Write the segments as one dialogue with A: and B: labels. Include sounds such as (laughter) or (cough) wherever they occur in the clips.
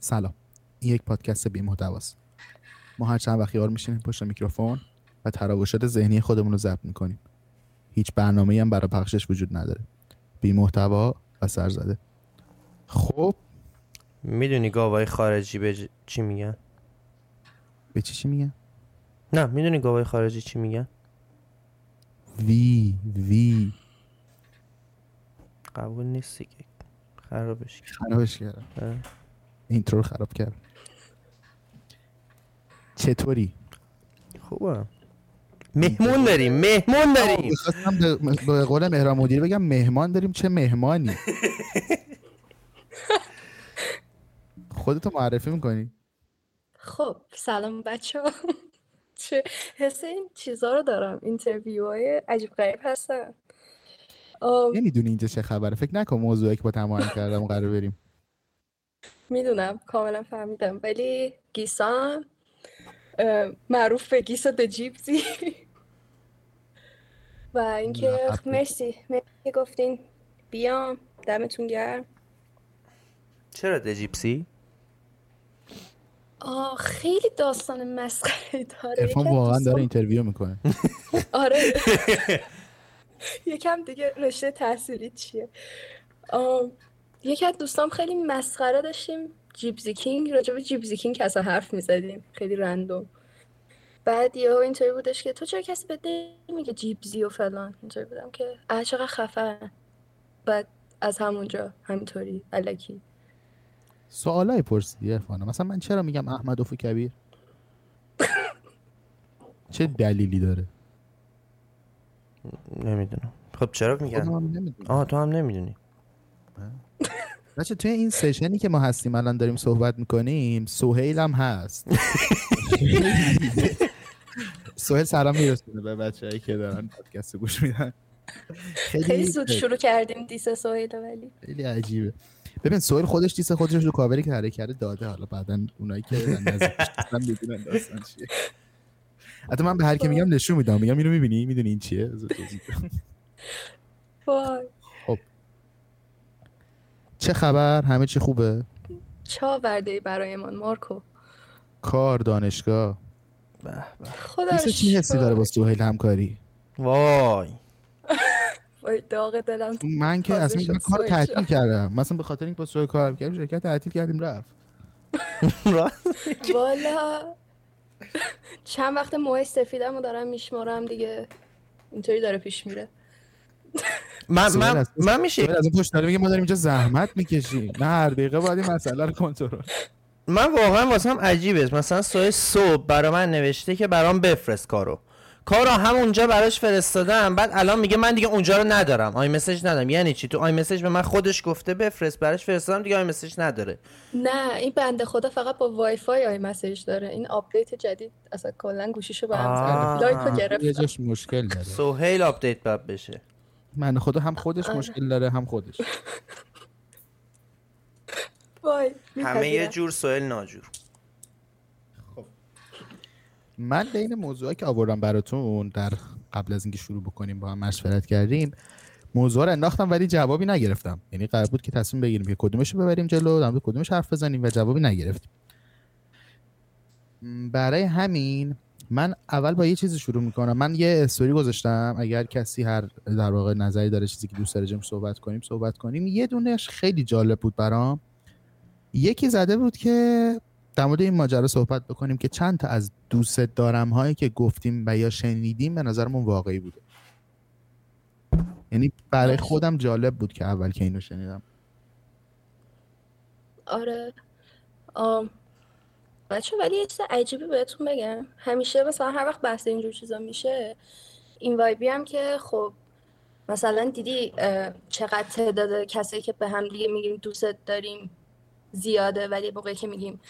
A: سلام. این یک پادکست بی محتواست. ما هر چند وقت یار میشینیم پشت میکروفون و تراوشات ذهنی خودمون رو ضبط می‌کنیم. هیچ برنامه هم برای پخشش وجود نداره. بی محتوا و سرزده. خب.
B: می‌دونی گاوای خارجی به ج- چی میگن؟
A: به چی چی میگن؟
B: نه می‌دونی گاوای خارجی چی میگن؟
A: وی وی.
B: قبول نیست دیگه خرابش کرد.
A: خرابش کردم.
B: اه.
A: intro رو خراب کردم چطوری؟
B: خوبه. مهمون داریم مهمون داریم.
A: می‌خواستم به قول مهران مدیری بگم مهمان داریم چه مهمانی. (laughs) خودتو معرفی می‌کنی؟
C: خب سلام بچه (laughs) چه حس این چیزا رو دارم. interview های عجیب غریب هستن.
A: نمی‌دونی اینجا چه خبره. فکر نکن موضوعی که با تمام کردم قرار بریم.
C: می‌دونم کاملا فهمیدم. ولی گیسان معروف به گیسا د جیبزی. (laughs) و اینکه مرسی مرسی که گفتین. بیام دمتون گرم.
B: چرا دجیپسی
C: آه خیلی داستان مسخره داره.
A: ارفان واقعا داره interview می‌کنه. (laughs)
C: آره. (laughs) یکم دیگه رشته تحصیلی چیه. یکی از دوستام خیلی مسخره داشتیم Gypsy King راجع به Gypsy King اصلا حرف می‌زدیم. خیلی random. بعد یهو اینطوری بودش که تو چرا کسی به میگه gypsy و فلان؟ اینطوری بودم که اه چقدر خفن بعد از همونجا همینطوری الکی.
A: سوالای پرسیدی ارفانه مثلا من چرا میگم احمد افو کبیر (laughs) چه دلیلی داره؟
B: نمی‌دونم. خب چرا میگن؟
A: نمی‌دونم.
B: آه تو هم نمی‌دونی.
A: بچه توی این سشنی که ما هستیم الان داریم صحبت می‌کنیم سوهیل هم هست. سوهیل سلام میرسونه به بچه که دارن پادکست گوش میدن.
C: خیلی زود شروع کردیم دیس سوهیل ولی
A: خیلی عجیبه. ببین سوهل خودش دیسه خودش رو کاوری که حرکت کرده داده. حالا بعدا اونایی که نزدیکش نیستن می‌دونن داستان چیه. حتی من به هر کی میگم نشون میدم. میگم اینو می‌بینی؟ می‌دونی این چیه بذار توضیح بدم.
C: وای
A: چه خبر؟ همه چی خوبه؟
C: چه آورده برایمان مارکو؟
A: کار دانشگاه.
B: به به.
C: خدا
A: چی حسی داره با سوهیل همکاری؟
B: وای. (laughs)
C: وای داغ دلم
A: من که اصلا من کار تعطیل. کردم. مثلا به خاطر اینکه با سوهیل کار کردیم شرکت تعطیل کردیم (laughs) رفت.
C: والا. چند وقت موهای سفیدم رو دارم میشمارم دیگه. اینطوری داره پیش میره. (laughs)
B: من من من میشه
A: از اون پشت میگه ما داریم اینجا زحمت می‌کشیم نه هر دقیقه باید این مسئله رو کنترل
B: من واقعا واسم عجیبه. مثلا سوی صبح برا من نوشته که برام بفرست کارو. کارو همونجا براش فرستادم. بعد الان میگه من دیگه اونجا رو ندارم. آی مسیج ندارم. یعنی چی؟ تو آی مسیج به من خودش گفته بفرست. براش فرستادم دیگه آی مسیج نداره.
C: نه این بنده خدا فقط با وای فای iMessage داره. این update جدید اصلا کلا گوشیشو به هم. زد. لایکو
A: یه
C: گرفتم
A: جاش مشکل داره.
B: سوهیل update باید بشه.
A: من خدا هم خودش
C: آره.
A: مشکل داره هم خودش.
C: وای
B: همه یه. جور سوهیل ناجور.
A: من بین موضوعی که آوردم براتون در قبل از اینکه شروع بکنیم با هم مشورت کردیم موضوع رو انداختم ولی جوابی نگرفتم. یعنی قرار بود که تصمیم بگیریم که کدومش رو ببریم جلو در مورد کدومش حرف بزنیم و جوابی نگرفتیم. برای همین من اول با یه چیزی شروع می‌کنم. من یه استوری گذاشتم. اگر کسی هر در واقع نظری داره چیزی که دوست داره جمع صحبت کنیم صحبت کنیم. یه دونش خیلی جالب بود برام. یکی زده بود که در مورد این ماجرا صحبت بکنیم که چند تا از دوست دارم هایی که گفتیم و یا شنیدیم به نظرمون واقعی بوده. یعنی برای. خودم جالب بود که اول که اینو شنیدم.
C: آره. آم. بچه ولی یه چیز عجیبی بهتون بگم. همیشه مثلا هر وقت بحث اینجور چیزا میشه این وایبی هم که خب مثلا دیدی چقدر تعداد کسایی که به هم دیگه میگیم دوست داریم زیاده ولی موقعی که میگیم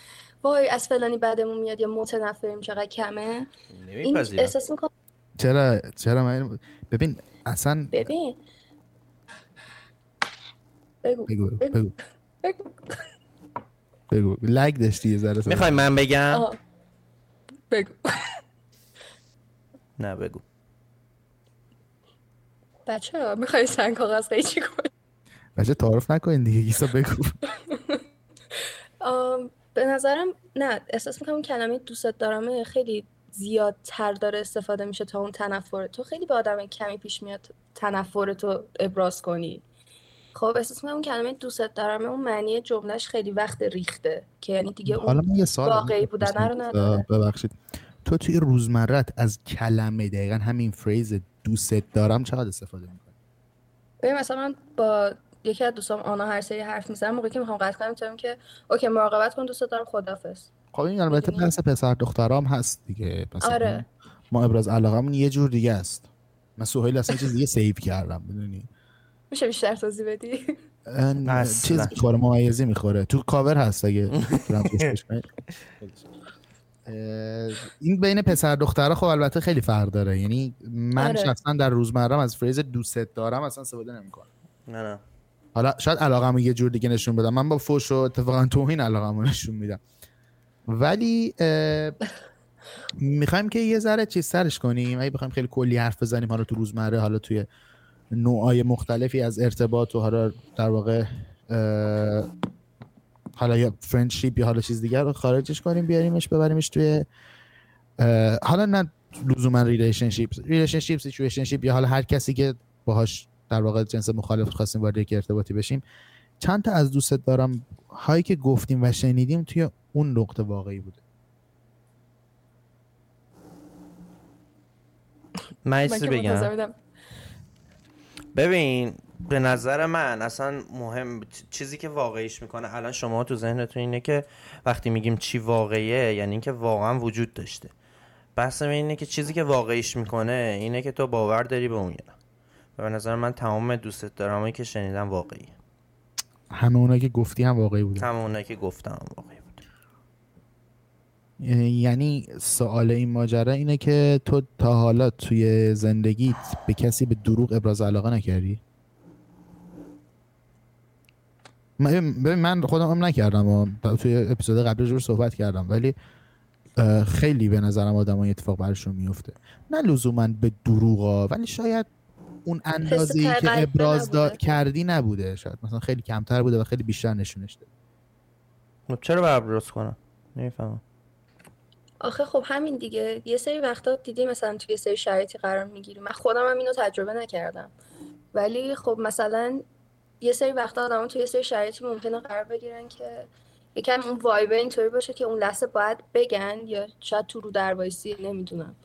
C: وای از فلانی بعدمون میاد یا متنفریم چقدر کمه؟ این احساس می‌کنم.
A: چرا؟ چرا من ببین اصلا
C: ببین. بگو
A: بگو.
C: بگو.
A: بگو.
C: بگو.
A: لگ داشتی یه ذره
B: می‌خوای من بگم.
C: بگو.
B: نه بگو.
C: بچه ها می‌خوای سنگ کاغذ قیچی کنی؟
A: بچه تعارف نکنین دیگه گیسا بگو.
C: به نظرم نه احساس می‌کنم کلمه دوستت دارم خیلی زیادتر داره استفاده میشه تا اون تنفر. تو خیلی به آدم کمی پیش میاد تنفر تو ابراز کنی. خب احساس می‌کنم اون کلمه دوستت دارم اون معنی جملهش خیلی وقت ریخته که یعنی دیگه اون
A: یه سوال
C: واقعی بودن رو نداره.
A: ببخشید. تو توی روزمرت از کلمه دقیقا همین فریز دوستت دارم چقدر استفاده می‌کنی؟
C: ببین مثلا من با یکی از دوستام آنا هر سری حرف می‌زنم موقعی که می‌خوام قطع کنم می‌تونم که اوکی مراقبت کن دوست دارم خدافظ
A: خب این البته؟ بحث پسر دخترام هست دیگه. مثلا
C: آره.
A: ما ابراز علاقمون یه جور دیگه است. من سهیل اصلا چیز دیگه save کردم می‌دونی؟
C: میشه بیشتر توضیح بدی.
A: چیز می‌خوره ممیزی می‌خوره. تو کاور هست اگه این بین پسر دخترها خب البته خیلی فرق داره. یعنی من
C: آره.
A: شخصا در روزمرم از phrase دوستت دارم اصلا استفاده نمی‌کنم.
B: نه نه.
A: حالا شاید علاقمو یه جور دیگه نشون بدم. من با فوش و اتفاقا توهین علاقمو نشون میدم. ولی می‌خوایم که یه ذره چیز سرش کنیم. اگه بخوایم خیلی کلی حرف بزنیم حالا تو روزمره حالا توی نوعای مختلفی از ارتباط و حالا در واقع حالا یا friendship یا حالا چیز دیگر رو خارجش کنیم بیاریمش ببریمش توی حالا نه لزوما relationship relationship situationship یا حالا هر کسی که باهاش در واقع جنس مخالف خواستیم وارد یک ارتباطی بشیم. چند تا از دوستت دارم هایی که گفتیم و شنیدیم توی اون نقطه واقعی بوده.
B: من چیزی بگم. ببین به نظر من اصلا مهم چیزی که واقعیش می‌کنه الان شما تو ذهنتون اینه که وقتی میگیم چی واقعیه یعنی اینکه واقعا وجود داشته. بحث من اینه که چیزی که واقعیش می‌کنه اینه که تو باور داری به اون یا نه. و به نظر من تمام دوستت دارمایی که شنیدم واقعیه.
A: همه اونایی که گفتی هم واقعی بوده
B: تمام اونایی که گفتم هم واقعی. بود
A: یعنی سوال این ماجرا اینه که تو تا حالا توی زندگیت به کسی به دروغ ابراز علاقه نکردی؟ من ببین من خودم هم نکردم و توی اپیزود قبلی رو صحبت کردم ولی خیلی به نظرم آدم اتفاق برشون میفته نه لزوما به دروغا ولی شاید اون اندازه که ابراز دا-
C: نبوده.
A: کردی نبوده شاید. مثلا خیلی کمتر بوده و خیلی بیشتر نشونش داده.
B: خب چرا باید ابراز کنم؟ نمی‌فهمم.
C: آخه خب همین دیگه. یه سری وقتا دیدی مثلا توی یه سری شرایطی قرار می‌گیری. من خودم هم اینو تجربه نکردم. ولی خب مثلا یه سری وقتا آدم توی یه سری شرایطی ممکنه قرار بگیرن که یکم اون وایبه اینطوری باشه که اون لحظه باید بگن یا شاید تو رو دروایسی نمی‌دونم.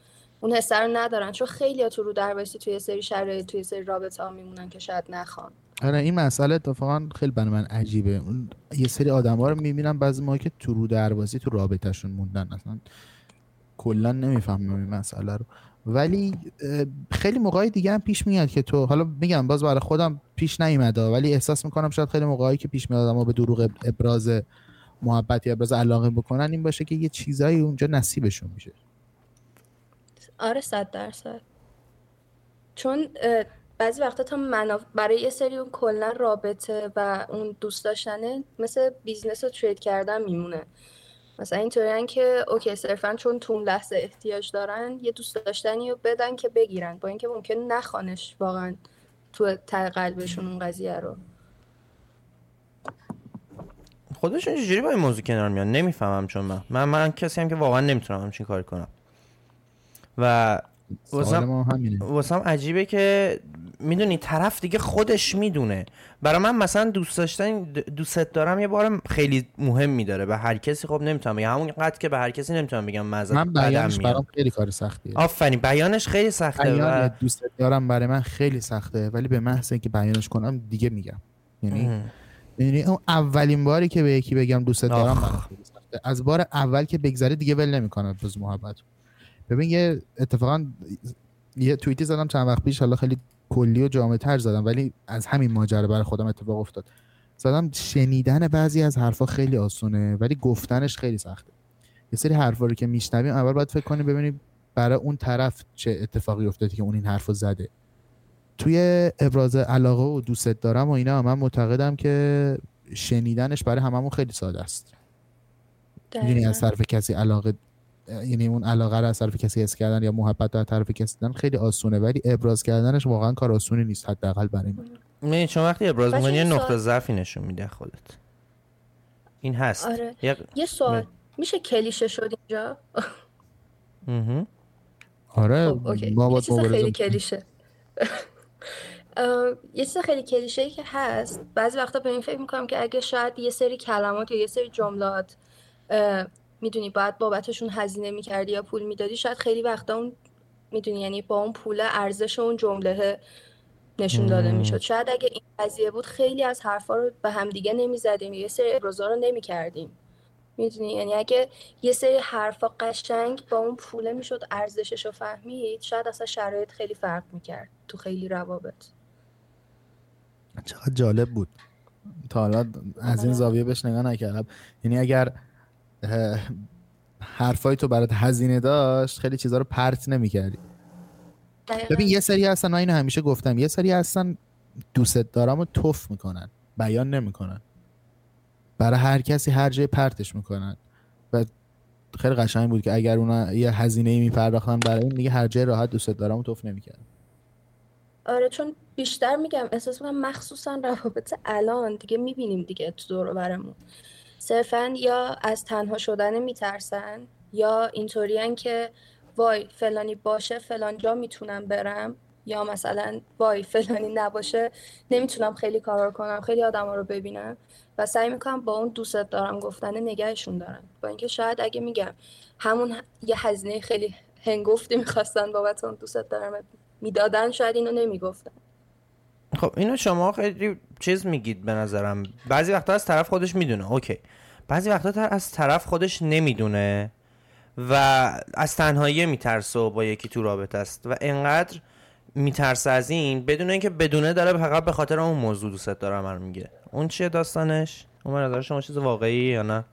C: اون حسه رو ندارن. چون خیلی تو رو دروایسی توی یه سری شرایط توی یه سری رابطه ها میمونن که شاید نخوان.
A: آره این مسئله اتفاقا خیلی برای من عجیبه. یه سری آدم ها رو می‌بینم بعضی موقع که تو رو دروازی تو رابطهشون موندن. اصلا کلا نمی‌فهمم این مسئله رو. ولی خیلی موقعی دیگه هم پیش میاد که تو حالا میگم باز برای خودم پیش نیومده ولی احساس می‌کنم شاید خیلی موقعی که پیش میاد اما به دروغ ابراز محبت یا ابراز علاقه بکنن این باشه که یه چیزایی اونجا نصیبشون میشه.
C: آره صد درصد. چون بعضی وقتا تا مناف... برای یه سری اون کلا رابطه و اون دوست داشتنه مثل business رو trade کردن میمونه. مثلا اینطوریان که اوکی صرفا چون تو لحظه احتیاج دارن یه دوست داشتنی رو بدن که بگیرن با اینکه ممکنه نخوانش واقعا تو ته قلبشون اون قضیه رو.
B: خودشون چجوری با این موضوع کنار میان نمی‌فهمم چون من. من من کسی هم که واقعا نمی‌تونم همچین کاری کنم. و واسم عجیبه که می‌دونی طرف دیگه خودش می‌دونه. برای من مثلا دوست داشتن دوستت دارم یه بار خیلی مهم میداره. به هر کسی خب نمی‌تونم بگم. همون قد که به هر کسی نمی‌تونم بگم من ازت
A: من بیانش برام خیلی کار سختیه.
B: آفرین بیانش خیلی سخته
A: بیان
B: و
A: دوست دارم برای من خیلی سخته ولی به محض اینکه بیانش کنم دیگه میگم. یعنی. یعنی اون اولین باری که به یکی بگم دوست دارم. برام خیلی سخته. از بار اول که بگذره دیگه ول نمی‌کنم جز محبت. ببین یه اتفاقا یه توییتی زدم چند وقت پیش حالا خیلی کلی و جامع تر زدم ولی از همین ماجرا برای خودم اتفاق افتاد. زدم شنیدن بعضی از حرفا خیلی آسونه ولی گفتنش خیلی سخته. یه سری حرفا رو که میشنویم اول باید فکر کنیم ببینیم برای اون طرف چه اتفاقی افتاده که اون این حرفو زده. توی ابراز علاقه و دوستت دارم و اینا من معتقدم که شنیدنش برای هممون خیلی ساده است. می‌دونی از طرف کسی علاقه یعنی اون علاقه رو از طرف کسی حس کردن یا محبت رو از طرف کسی دیدن خیلی آسونه ولی ابراز کردنش واقعا کار آسونی نیست حداقل برای من.
B: می‌دونی چون وقتی ابراز می‌کنی یه نقطه
C: سوال-
B: ضعفی نشون میده خودت. این هست.
C: آره.
B: یه
C: یه سوال.
B: م-
C: میشه کلیشه شد اینجا.
A: آره
C: خب
A: ما
C: یه
A: باید
C: چیز خیلی کلیشه. (laughs) اه، یه چیز خیلی کلیشه ای که هست بعضی وقتا به این فکر می‌کنم که اگه شاید یه سری کلمات یا یه سری جملات می‌دونی باید بابتشون هزینه می‌کردی یا پول می‌دادی شاید خیلی وقتا اون می‌دونی یعنی با اون پول ارزش اون جمله نشون داده. می‌شد. شاید اگه این قضیه بود خیلی از حرفا رو به همدیگه نمی‌زدیم یه سری ابرازا رو نمی‌کردیم. می‌دونی؟ یعنی اگه یه سری حرفا قشنگ با اون پوله می‌شد ارزشش رو فهمید شاید اصلا شرایط خیلی فرق می‌کرد تو خیلی روابط.
A: چقدر جالب بود. تا حالا از این. زاویه بهش نگاه نکردم. یعنی اگر حرفای تو برات هزینه داشت خیلی چیزا رو پرت نمی‌کردی. ببین یه سری هستن اینو همیشه گفتم یه سری هستن دوست دارم و توف می‌کنن بیان نمی‌کنن. برای هر کسی هر جای پرتش می‌کنن. و خیلی قشنگ بود که اگر اونا یه هزینه ای میپرداختن برای این دیگه هر جای راحت دوست دارم و توف نمی‌کردن.
C: آره چون بیشتر میگم احساس می‌کنم مخصوصا روابط الان دیگه می‌بینیم دیگه تو دور و برمون. صرفا یا از تنها شدن میترسن یا اینطورین که وای فلانی باشه فلان جا می‌تونم برم یا مثلا وای فلانی نباشه نمی‌تونم خیلی کار کنم خیلی آدم رو ببینم و سعی می‌کنم با اون دوستت دارم گفتن نگهشون دارم. با اینکه شاید اگه میگم همون یه هزینه خیلی هنگفتی می‌خواستن بابت اون دوستت دارم می‌دادن شاید اینو نمی‌گفتن.
B: خب اینو شما خیلی چیز میگید به نظرم. بعضی وقتا از طرف خودش می‌دونه. اوکی. بعضی وقتا از طرف خودش نمی‌دونه و از تنهایی میترسه با یکی تو رابطه است و انقدر میترسه از این بدون اینکه بدونه داره فقط به خاطر اون موضوع دوست دارم رو میگه اون چیه داستانش؟ اون نظر شما چیز واقعی یا نه؟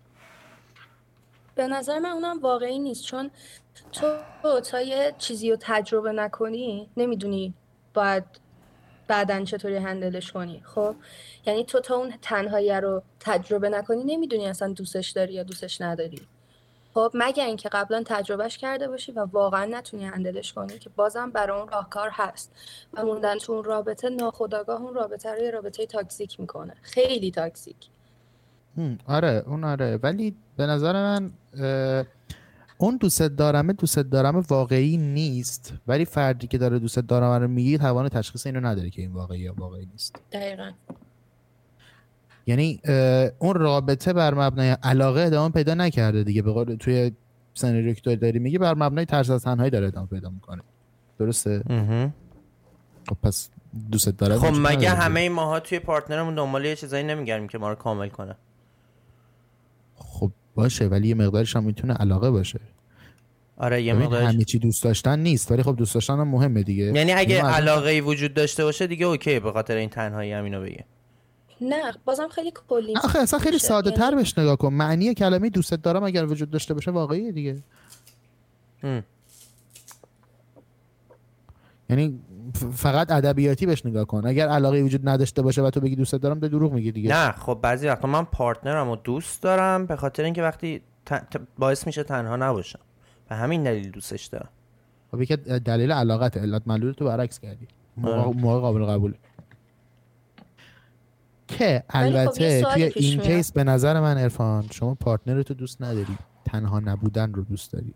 C: به نظر من اونم واقعی نیست چون تو تا یه چیزی رو تجربه نکنی نمی‌دونی باید بعدن چطوری handle ش کنی خب؟ یعنی تو تا اون تنهایی رو تجربه نکنی نمی‌دونی اصلا دوستش داری یا دوستش نداری. خب مگر اینکه قبلا تجربهش کرده باشی و واقعا نتونی handle ش کنی که بازم برای اون راهکار هست و موندن تو اون رابطه ناخودآگاه اون رابطه رو یه رابطه toxic می‌کنه. خیلی
A: toxic آره اون آره. ولی به نظر من اون دوست دارمه دوست دارم واقعی نیست. ولی فردی که داره دوست دارم رو میگی توان تشخیص اینو نداره که این واقعی یا واقعی نیست.
C: دقیقا.
A: یعنی اون رابطه بر مبنای علاقه ادامه پیدا نکرده دیگه. به قول توی سناریو که داری میگی بر مبنای ترس از تنهایی داره ادامه پیدا می‌کنه. درسته. خب پس دوست داره
B: خب مگه. همه ماها توی partner مون دنبال یه چیزایی نمیگردیم که ما رو کامل کنه؟
A: خب باشه ولی یه مقدارش هم می‌تونه علاقه باشه.
B: آره یه
A: ببین
B: مقدارش
A: همه چی دوست داشتن نیست ولی خب دوست داشتن هم مهمه دیگه.
B: یعنی اگه
A: از-
B: علاقه ای وجود داشته باشه دیگه اوکی به خاطر این تنهایی هم اینو بگه.
C: نه بازم خیلی کلی
A: آخه اصلا خیلی
C: میشه.
A: ساده تر
C: یعنی
A: بهش نگاه کن. معنی کلمه دوستت دارم اگر وجود داشته باشه واقعیه دیگه.
B: هم.
A: یعنی فقط ادبیاتی بهش نگاه کن. اگر علاقه وجود نداشته باشه و تو بگی دوستت دارم داری دروغ میگی دیگه.
B: نه خب بعضی وقتا من partner م رو دوست دارم به خاطر اینکه وقتی ت- ت- باعث میشه تنها نباشم. و همین دلیل دوستش دارم.
A: خب یکی دلیل علاقت علت معلول تو برعکس کردی. موقع,
B: آره.
A: موقع قابل قبوله. که
C: خب
A: البته
C: سوالی
A: توی این. case به نظر من عرفان شما partner تو دوست نداری. تنها نبودن رو دوست داری.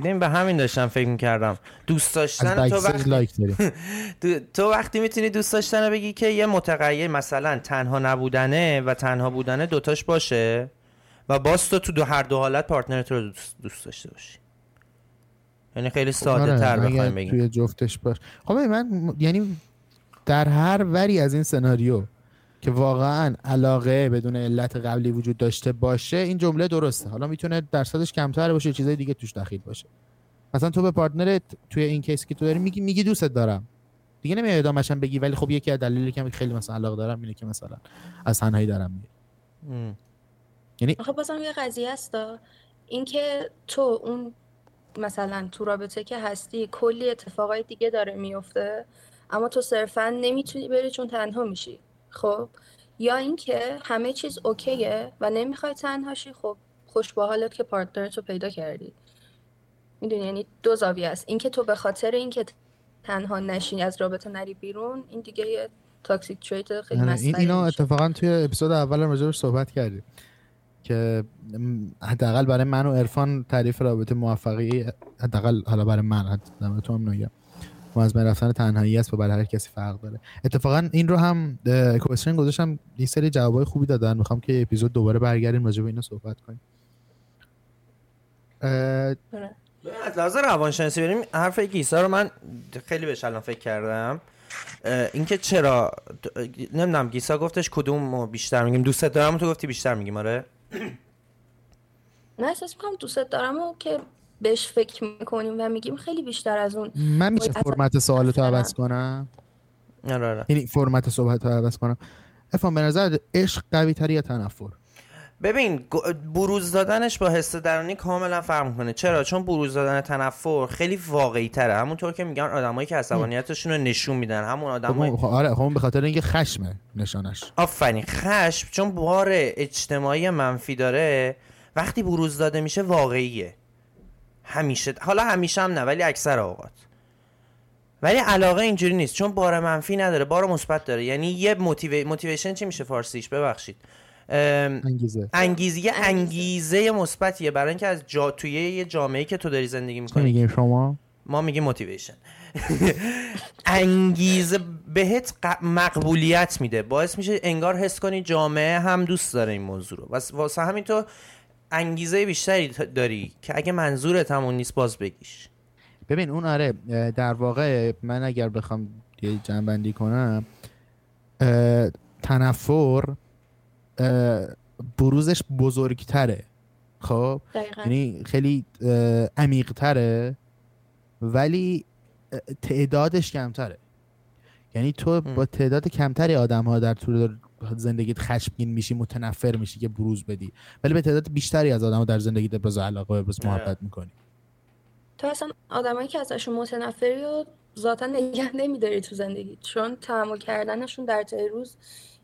B: ببین به همین داشتم فکر می‌کردم. دوست داشتن تو وقتی
A: لایک داری. (laughs)
B: تو, وقتی می‌تونی دوست داشتن رو بگی که یه متغیر مثلا تنها نبودنه و تنها بودنه دوتاش باشه و باز تو تو دو هر دو حالت پارتنرت رو دوست, دوست داشته باشی. یعنی خیلی ساده تر
A: آره،
B: بخوایم
A: اگر
B: بگیم.
A: توی جفتش باش. خب من یعنی در هر وری از این سناریو که واقعا علاقه بدون علت قبلی وجود داشته باشه این جمله درسته. حالا می‌تونه درصدش کمتر باشه چیزای دیگه توش دخیل باشه. مثلا تو به پارتنرت توی این کیس که تو داری میگی میگی دوستت دارم. دیگه نمیای ادامه‌ش هم بگی ولی خب یکی از دلایلی که من خیلی مثلا علاقه دارم اینه که مثلا از تنهایی دارم میگه
B: ام.
C: آخه بازم یه قضیه است اینکه تو اون مثلا تو رابطه که هستی کلی اتفاقای دیگه داره میفته اما تو صرفا نمی‌تونی بری چون تنها میشی. خب یا اینکه همه چیز اوکیه و نمی‌خوای تنهاشی خب خوش به حالت که partner ت رو پیدا کردی. می‌دونی؟ یعنی دو زاویه است. اینکه تو به خاطر اینکه تنها نشی از رابطه نری بیرون این دیگه یه toxic trait خیلی مسخره
A: این
C: میشه.
A: اتفاقا توی اپیزود اول هم راجبش صحبت کردیم که حداقل برای من و عرفان تعریف رابطه موفقی حداقل حالا برای من حداقل تو هم نگم. ما از بین رفتن تنهایی است و برای هر کسی فرق داره. اتفاقا این رو هم کوشن گذاشتم یه سری جوابای خوبی دادن. می‌خوام که اپیزود دوباره برگردیم راجع به اینو صحبت کنیم. اه،.
B: از لحاظ روانشناسی بریم. حرف گیسا رو من خیلی بهش الان فکر کردم. اینکه چرا نمی‌دونم گیسا گفتش کدوم بیشتر میگیم. دوست دارم تو گفتی بیشتر میگیم آره؟
C: نه احساس می‌کنم دوست دارم و که بهش فکر می‌کنیم و میگیم خیلی بیشتر از اون
A: من میشه فرمت سوالتو
C: مثلا-
A: عوض کنم؟
B: آره آره.
A: یعنی فرمت صحبت رو عوض کنم. افهم به نظر عشق قوی تری یا تنفر؟
B: ببین بروز دادنش با حس درونی کاملا فرق می‌کنه. چرا؟ چون بروز دادن تنفر خیلی واقعی تره همونطور که میگن آدمایی که عصبانیتشون رو نشون میدن. همون
A: خب
B: آدمایی
A: اون- خب آره خب به خاطر اینکه خشمه نشانش.
B: آفرین خشم چون بار اجتماعی منفی داره وقتی بروز داده میشه واقعیه. همیشه حالا همیشه هم نه ولی اکثر اوقات. ولی علاقه اینجوری نیست چون بار منفی نداره بار مثبت داره. یعنی یه موتیوی... موتیویشن چی میشه فارسیش؟ ببخشید. ام،
A: انگیزه.
B: انگیزه انگیزه مثبتیه. برای اینکه از جا توی یه جامعه که تو داری زندگی می‌کنی.
A: میگین شما؟
B: ما میگیم موتیویشن (laughs) انگیزه بهت ق- مقبولیت میده. باعث میشه انگار حس کنی جامعه هم دوست داره این موضوع رو. واسه همین تو انگیزه بیشتری داری که اگه منظورت همون نیست باز بگیش.
A: ببین اون آره در واقع من اگر بخوام یه جنبندی کنم تنفر بروزش بزرگتره. خب؟ یعنی خیلی عمیق تره ولی تعدادش کمتره. یعنی تو با تعداد کمتری آدم ها در طول زندگیت خشمگین میشی متنفر میشی که بروز بدی. ولی به تعداد بیشتری از آدم ها در زندگیت ابراز علاقه و ابراز محبت می‌کنی.
C: تو اصلا آدمایی که ازشون متنفری و ذاتا نگه نمیداری تو زندگی چون تحمل کردنشون در طی روز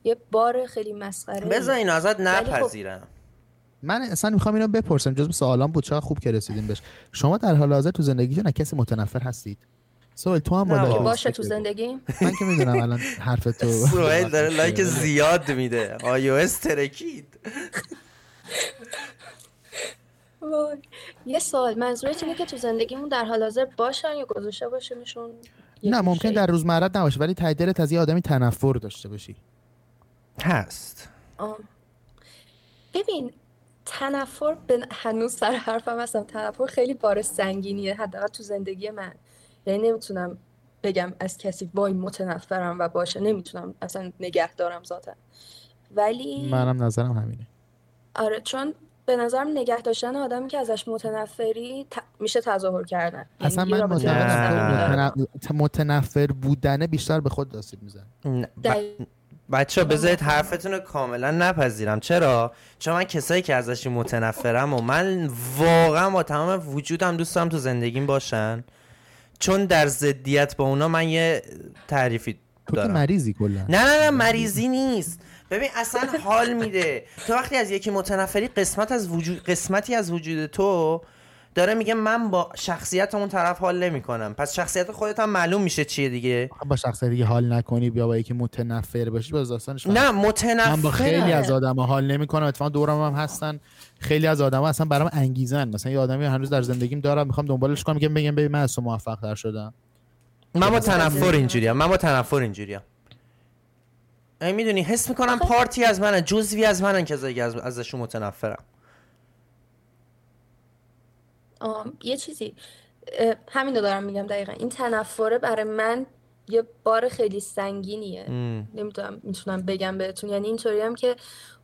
C: یه بار خیلی مسخره.
B: بذار اینو ازت
C: خب-
B: نپذیرم.
A: من اصلا می‌خوام اینو بپرسم جزو سوالام بود چقدر خوب که رسیدیم بهش. شما در حال حاضر تو زندگیتون از کسی متنفر هستید؟ سوال تو هم با
C: باشه تو. زندگی
A: من که می‌دونم الان حرف تو (laughs)
B: سهیل داره (laughs) like زیاد میده iOS ترکید
C: وای. یه سوال منظورت اینه که تو زندگیمون در حال حاضر باشن یا گذاشته باشیمشون یه
A: نه ممکن؟ در روزمرت نباشه ولی ته دلت از یه آدمی تنفر داشته باشی
B: هست.
C: ببین تنفر به هنوز سر حرفم هستم تنفر خیلی بار سنگینیه حداقل تو زندگی من یعنی نمی‌تونم بگم از کسی وای متنفرم و باشه نمی‌تونم اصلا نگه دارم ذاتا. ولی
A: منم نظرم همینه.
C: آره چون به نظرم نگه داشتن آدمی که ازش متنفری ت- میشه تظاهر کردن. یعنی
A: اصلا من. متنفر, متن- متنفر بودنه بیشتر به خود آسیب میزن
B: ب- بچه بذارید حرفتون رو کاملا نپذیرم. چرا؟ چون من کسایی که ازش متنفرم و من واقعا با تمام وجودم دوست دارم تو زندگیم باشن. چون در ضدیت با اونا من یه تعریفی
A: تو که
B: دارم.
A: مریضی کلا.
B: نه نه نه مریضی نیست. ببین اصلا حال میده. تو وقتی از یکی متنفری قسمت از وجود قسمتی از وجود تو داره میگه من با شخصیت اون طرف حال نمی‌کنم. پس شخصیت خودت هم معلوم میشه چیه دیگه.
A: با شخصیتی که حال نکنی بیا با یکی متنفر باشی باز داستانش.
B: نه متنفر
A: من با خیلی از آدم حال نمی‌کنم اتفاقا دورم هم هستن. خیلی از آدم اصلا برام انگیزن. مثلا یه آدمی هنوز در زندگیم دارم می‌خوام دنبالش کنم میگم بگم ببین من از تو موفق تر شدم.
B: من با تنفر اینجوریم من با تنفر اینجوریم ای می‌دونی حس می‌کنم پارتی از منه جزوی از منن که از ازشون متنفرم.
C: آم، یه چیزی. همین رو دارم میگم دقیقا. این تنفره برای من یه بار خیلی سنگینیه.
B: ام.
C: نمی‌تونم می‌تونم بگم بهتون. یعنی اینطوری هم که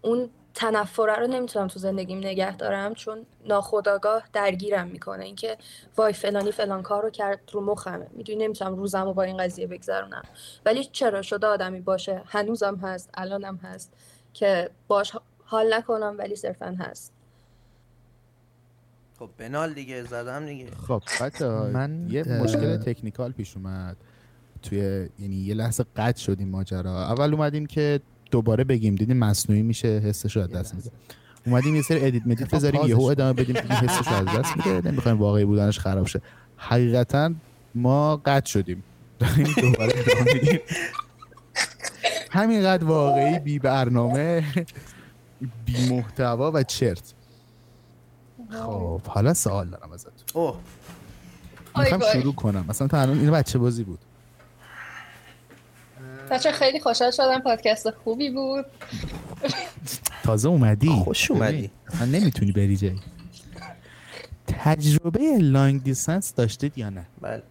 C: اون تنفره رو نمی‌تونم تو زندگیم نگه دارم چون ناخودآگاه درگیرم می‌کنه. اینکه وای فلانی فلان کار رو کرد رو مخمه. می‌دونی نمی‌تونم روزم رو با این قضیه بگذرونم. ولی چرا شده آدمی باشه؟ هنوزم هست الانم هست که باش حال نکنم ولی صرفا هست.
B: خب بنال دیگه زدم دیگه.
A: خب بچه من یه مشکل تکنیکال پیش اومد. توی یعنی یه لحظه قطع شد این ماجرا. اول اومدیم که دوباره بگیم. دیدیم مصنوعی میشه حسش رو از دست میده. اومدیم یه سری edit مدیت بذاریم یهو ادامه بدیم حسش رو از دست میده نمی‌خوایم واقعی بودنش خراب شه. حقیقتا ما قطع شدیم. داریم دوباره ادامه میدیم. همینقدر واقعی بی برنامه بی محتوا و چرت. خب حالا سوال دارم ازت
B: اوه.
A: می‌خوام شروع کنم. مثلا تا الان این بچه بازی بود.
C: بچه خیلی خوشحال شدم پادکست خوبی بود.
A: تازه اومدی؟
B: خوش اومدی.
A: نمی‌تونی بری جایی. تجربه لانگ دیستنس داشتید یا نه؟
B: بله.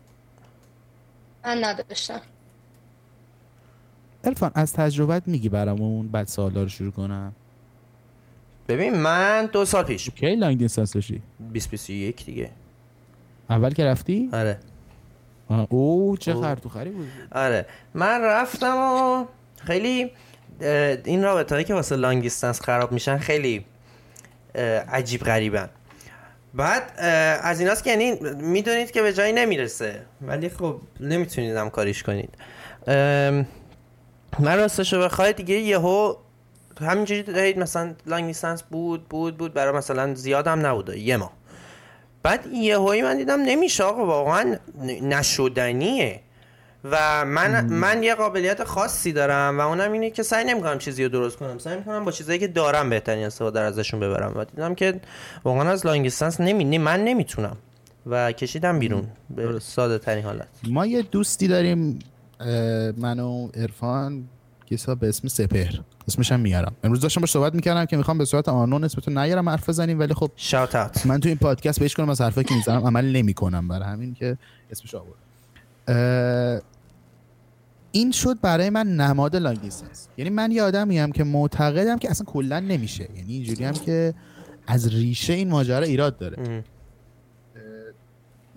C: من نداشتم.
A: الفان از تجربت میگی برامون بعد سوالا رو شروع کنم.
B: ببین من دو سال پیش.
A: کی لانگ دیستنس داشتی.
B: 2021 دیگه.
A: اول که رفتی؟
B: آره.
A: او چه
B: اوه.
A: خرطوخری بود.
B: آره. من رفتم و خیلی این رابطه هایی که واسه لانگ دیستنس خراب میشن خیلی عجیب غریبن. بعد از ایناست که یعنی می‌دونید که به جایی نمی‌رسه. ولی خب نمی‌تونید هم کاریش کنید. من راستشو بخواید دیگه یهو همینجوری دارید مثلا لانگ دیستنس بود بود بود برای مثلا زیادم نبوده. یه ماه. بعد یهویی من دیدم نمیشه آقا واقعا نشدنیه. و من من یه قابلیت خاصی دارم و اونم اینه که سعی نمی‌کنم چیزی رو درست کنم. سعی می‌کنم با چیزایی که دارم بهترین استفاده رو ازشون ببرم. و دیدم که واقعا از لانگ دیستنس نمی... نه- من نمی‌تونم. و کشیدم بیرون. به ساده ترین حالت.
A: ما یه دوستی داریم اه، من و کسا به اسم سپهر. اسمش هم میارم. امروز داشتم باش صحبت می‌کردم که می‌خوام به صورت آنون اسمتو نیارم حرف بزنیم ولی خب
B: شاوت اوت
A: من تو این پادکست بهش کنم از حرفایی که می‌زنم عمل نمی‌کنم برای همین که اسمش آورد این شد برای من نماد لانگ دیستنس یعنی من یه آدمی که معتقدم که اصلا کلا نمیشه. یعنی اینجوری هم که از ریشه این ماجرا ایراد داره.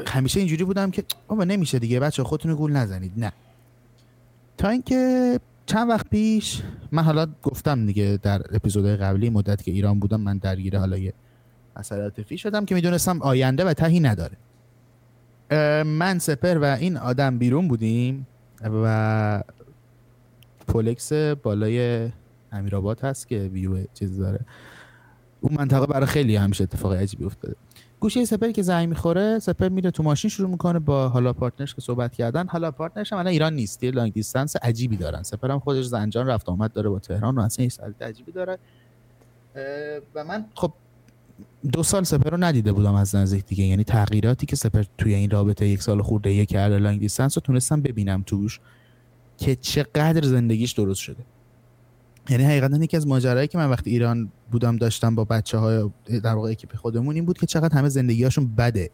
A: همیشه اینجوری بودم که بابا نمیشه دیگه بچه خودتون رو گول نزنید. نه. تا اینکه چند وقت پیش من حالا گفتم دیگه در اپیزود قبلی مدت که ایران بودم من درگیر حالا یه مسئله عاطفی شدم که می‌دونستم آینده و تهی نداره. من سپر و این آدم بیرون بودیم و پولکس بالای امیرآباد هست که ویو چیز داره. اون منطقه برای خیلی همیشه اتفاق عجیبی افتاده. گوشه سپر که زنگ می‌خوره سپر میره تو ماشین شروع می‌کنه با حالا پارتنرش که صحبت کردن. حالا پارتنرش هم الان ایران نیست یه لانگ دیستنس عجیبی دارن. سپر هم خودش زنجان رفت آمد داره با تهران و اصلا یه عجیبی داره. و من خب دو سال سپهر رو ندیده بودم از نزدیک دیگه. یعنی تغییراتی که سپهر توی این رابطه یک سال خورده یه کرده long distance رو تونستم ببینم توش که چقدر زندگیش درست شده. یعنی حقیقتا یکی از ماجرایی که من وقتی ایران بودم داشتم با بچه های در واقع اکیپ خودمون این بود که چقدر همه زندگیهاشون بده.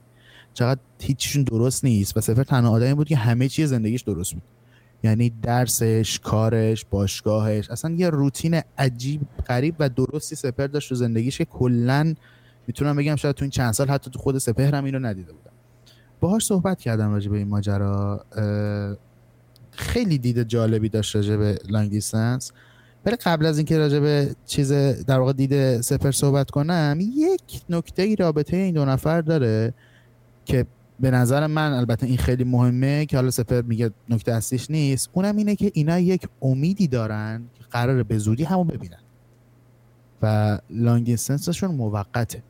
A: چقدر هیچشون درست نیست. و سپهر تنها آدمی بود که همه چیز زندگیش درست بود. یعنی درسش کارش باشگاهش اصلا یه روتین عجیب غریب و درستی سپر داشت تو زندگیش که کلا می‌تونم بگم شاید تو این چند سال حتی تو خود سپهر هم اینو ندیده بودم. باهاش صحبت کردم راجع به این ماجرا. خیلی دید جالبی داشت راجع به لانگ دیستنس ولی قبل از اینکه راجع به چیز در واقع دید سپر صحبت کنم یک نکته ای رابطه این دو نفر داره که به نظر من البته این خیلی مهمه که حالا سپهر میگه نکته اصلیش نیست. اونم اینه که اینا یک امیدی دارن که قراره به زودی همون ببینن. و long distance شون موقته.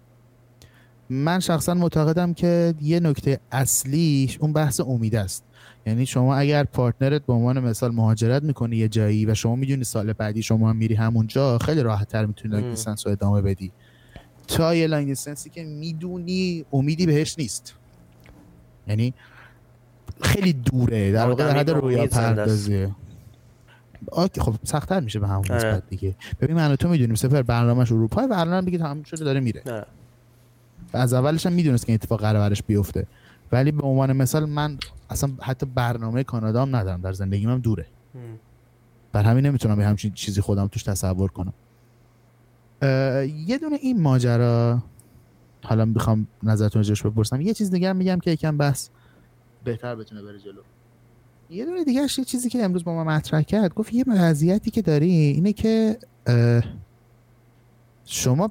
A: من شخصا معتقدم که یه نکته اصلیش اون بحث امید است. یعنی شما اگر partner ت به عنوان مثال مهاجرت می‌کنی یه جایی و شما می‌دونی سال بعدی شما هم میری همونجا خیلی راحت تر می‌تونی
B: long.
A: distance رو ادامه بدی. تا یه لانگ دیستنسی که می‌دونی امیدی بهش نیست. یعنی خیلی دوره در واقع در حد رویا. پردازیه خب سختتر میشه به همون
B: آره.
A: نسبت دیگه. ببین من و تو می‌دونیم سفر برنامهش اروپا و الان میگه تمام شده داره میره. از اولش هم می‌دونست که اتفاق قرار برش بیفته. ولی به عنوان مثال من اصلا حتی برنامه کانادا هم ندارم در زندگیم هم دوره. بر همین نمی‌تونم یه همچین چیزی خودم توش تصور کنم. یه دونه این ماجرا حالا می‌خوام نظرتون راجعش بپرسم. یه چیز دیگه میگم که یکم بس بهتر بتونه بره جلو. یه دونه دیگه یه چیزی که امروز با ما مطرح کرد گفت یه وضعیتی که داری اینه که شما